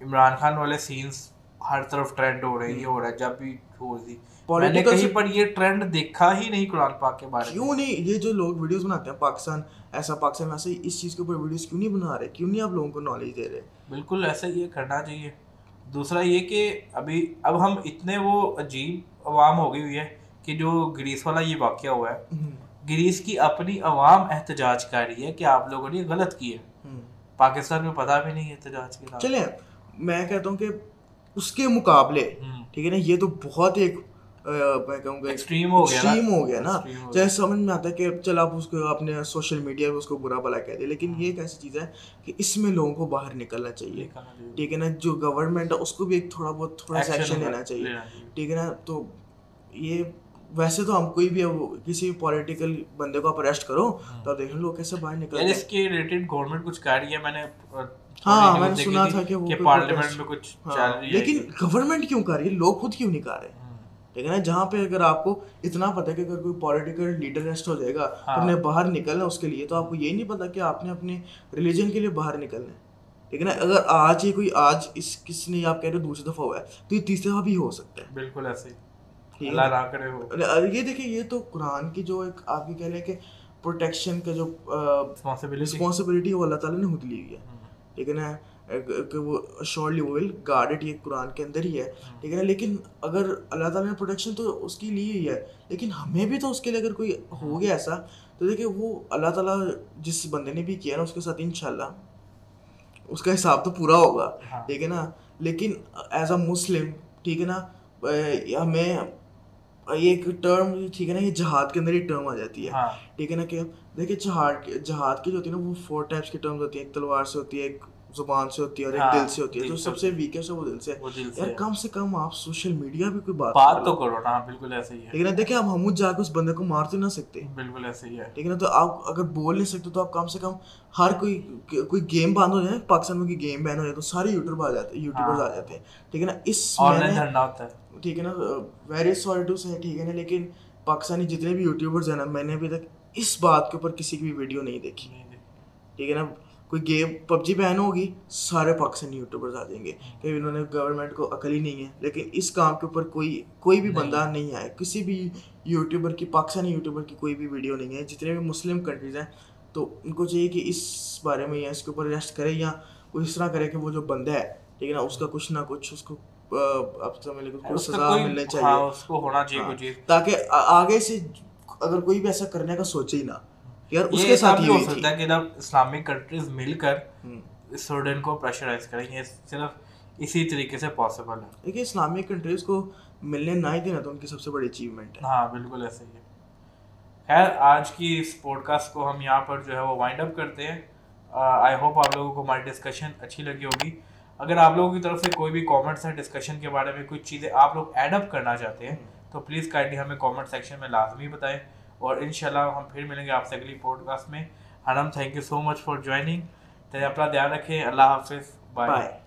عمران خان والے سینس ہر طرف ٹرینڈ ہو رہے یہ ہو رہا ہے جب بھی ہو رہی۔ میں نے کہیں پر یہ ٹرینڈ دیکھا ہی نہیں قرآن پاک کے بارے کیوں نہیں؟ یہ جو لوگ ویڈیوز بناتے ہیں پاکستان ایسا پاکستان ویسا ہی اس چیز کے اوپر ویڈیوز کیوں نہیں بنا رہے؟ کیوں نہیں آپ لوگوں کو نالج دے رہے؟ بالکل ایسا یہ کرنا چاہیے۔ دوسرا یہ کہ ابھی اب ہم اتنے وہ عجیب عوام ہو گئی ہوئی ہے کہ جو گریس والا یہ واقعہ ہوا ہے۔ گریس کی اپنی عوام احتجاج کر رہی ہے کہ آپ لوگوں نے یہ غلط کیا۔ ہے پاکستان میں پتہ بھی نہیں احتجاج کے چلیں میں کہتا ہوں کہ اس کے مقابلے ٹھیک ہے نا یہ تو بہت ایک میں کہوں گا ایکسٹریم ہو گیا نا۔ ایکسٹریم ہو گیا نا۔ Extreme ہو چاہے سمجھ میں آتا ہے کہ چل آپ اس کو اپنے سوشل میڈیا پہ اس کو برا بلا کہہ دیں لیکن یہ ایک ایسی چیز ہے کہ اس میں لوگوں کو باہر نکلنا چاہیے۔ ٹھیک ہے نا جو گورنمنٹ ہے اس کو بھی ایک تھوڑا بہت تھوڑا سا ایکشن لینا چاہیے۔ ٹھیک ہے نا تو یہ ویسے تو ہم کوئی بھی کسی پولیٹیکل بندے کو آپ اریسٹ کرو تو آپ دیکھ لوگ کیسے باہر نکل یار اس کے ریلیٹڈ گورنمنٹ کچھ کر رہی ہے میں نے ہاں میں نے سنا تھا کہ وہ پارلیمنٹ میں کچھ ہے۔ لیکن گورنمنٹ کیوں کر رہی ہے؟ لوگ خود کیوں نہیں کر رہے؟ ٹھیک ہے نا؟ جہاں پہ اگر آپ کو اتنا پتا ہے کہ اگر کوئی پولیٹیکل لیڈر ریسٹ ہو جائے گا تو انہیں باہر نکلنا اس کے لیے تو آپ کو یہ نہیں پتا کہ آپ نے اپنے ریلیجن کے لیے باہر نکلنا ہے۔ ٹھیک ہے نا؟ اگر آج ہی کوئی آج اس کس نے آپ کہہ رہے دوسری دفعہ ہوا ہے تو یہ تیسری دفعہ بھی ہو سکتا ہے۔ بالکل ایسے ہی۔ ہو۔ یہ دیکھیں یہ تو قرآن کی جو ایک آپ کی کہہ لیں کہ پروٹیکشن کا جو رسپانسبلٹی وہ اللہ تعالیٰ نے خود لی ہوئی ہے۔ ٹھیک ہے نا؟ کہ وہ شورلی ول گارڈڈ یہ قرآن کے اندر ہی ہے۔ ٹھیک ہے نا؟ لیکن اگر اللہ تعالیٰ نے پروٹیکشن تو اس کی لی ہوئی ہے۔ لیکن ہمیں بھی تو اس کے لیے اگر کوئی ہو گیا ایسا تو دیکھیں وہ اللہ تعالیٰ جس بندے نے بھی کیا نا اس کے ساتھ ان شاء اللہ اس کا حساب تو پورا ہوگا۔ ٹھیک ہے نا؟ لیکن ایز اے مسلم ٹھیک ہے نا؟ ہمیں یہ ایک ٹرم ٹھیک ہے نا یہ جہاد کے اندر ہی ٹرم آ جاتی ہے۔ ٹھیک ہے نا کہ دیکھیے جہاد جہاد کی جو ہوتی ہے نا وہ فور ٹائپس کی ٹرمز ہوتی ہیں ایک تلوار سے ہوتی ہے ایک زبان سے ہوتی ہے اور ایک دل سے ہوتی ہے جو سب سے ویکسٹ ہے۔ وہ دل سے یار کم سے کم آپ سوشل میڈیا پہ کوئی بات بات تو کرو نا بالکل ایسے ہی ہے۔ لیکن دیکھیں آپ ہم جا کے اس بندے کو مار تو نہ سکتے۔ بالکل ایسے ہی ہے۔ ٹھیک ہے نا تو آپ اگر بول نہیں سکتے تو آپ کم سے کم ہر کوئی کوئی گیم بند ہو جائے پاکستان میں کوئی گیم بین ہو جائے تو سارے یوٹیوبر آ جاتے ہیں یوٹیوبرز آ جاتے۔ ہیں ٹھیک ہے نا اس ٹھیک ہے نا ویری سوری ٹو سے ٹھیک ہے نا لیکن پاکستانی جتنے بھی یوٹیوبرز ہیں نا میں نے ابھی تک اس بات کے اوپر کسی کی بھی ویڈیو نہیں دیکھی۔ ٹھیک ہے نا کوئی گیم پب جی بین ہوگی سارے پاکستانی یوٹیوبرز آ جائیں گے۔ کہ انہوں نے گورنمنٹ کو عقل ہی نہیں ہے۔ لیکن اس کام کے اوپر کوئی کوئی بھی بندہ نہیں آئے کسی بھی یوٹیوبر کی پاکستانی یوٹیوبر کی کوئی بھی ویڈیو نہیں ہے۔ جتنے بھی مسلم کنٹریز ہیں تو ان کو چاہیے کہ اس بارے میں یا اس کے اوپر ریسٹ کرے یا کوئی اس طرح کرے کہ وہ جو بندہ ہے ٹھیک ہے نا اس کا کچھ نہ کچھ اس کو اب سمجھ لے کوئی سزا ملنے چاہیے۔ چاہیے کچھ تاکہ آگے سے اگر کوئی بھی ایسا کرنے کا سوچے ہی نہ۔ یار اس کے ساتھ یہ ہو سکتا ہے کہ اسلامک کنٹریز مل کر سوڈن کو پریشرائز کریں یہ صرف اسی طریقے سے پاسبل ہے۔ دیکھیے اسلامک کنٹریز کو ملنے نہ ہی دینا تو ان کی سب سے بڑی اچیومنٹ ہے۔ ہاں بالکل ایسے ہی ہے۔ خیر آج کی اس پوڈ کاسٹ کو ہم یہاں پر جو ہے وہ وائنڈ اپ کرتے ہیں۔ آئی ہوپ آپ لوگوں کو ہماری ڈسکشن اچھی لگی ہوگی۔ اگر آپ لوگوں کی طرف سے کوئی بھی کامنٹس ہیں ڈسکشن کے بارے میں کچھ چیزیں آپ لوگ ایڈ اپ کرنا چاہتے ہیں تو پلیز کائنڈلی ہمیں کامنٹ سیکشن میں لازمی بتائیں۔ اور ان شاء اللہ ہم پھر ملیں گے آپ سے اگلی پوڈ کاسٹ میں ہنم thank you so much for joining اپنا دھیان رکھیں. اللہ حافظ. بائے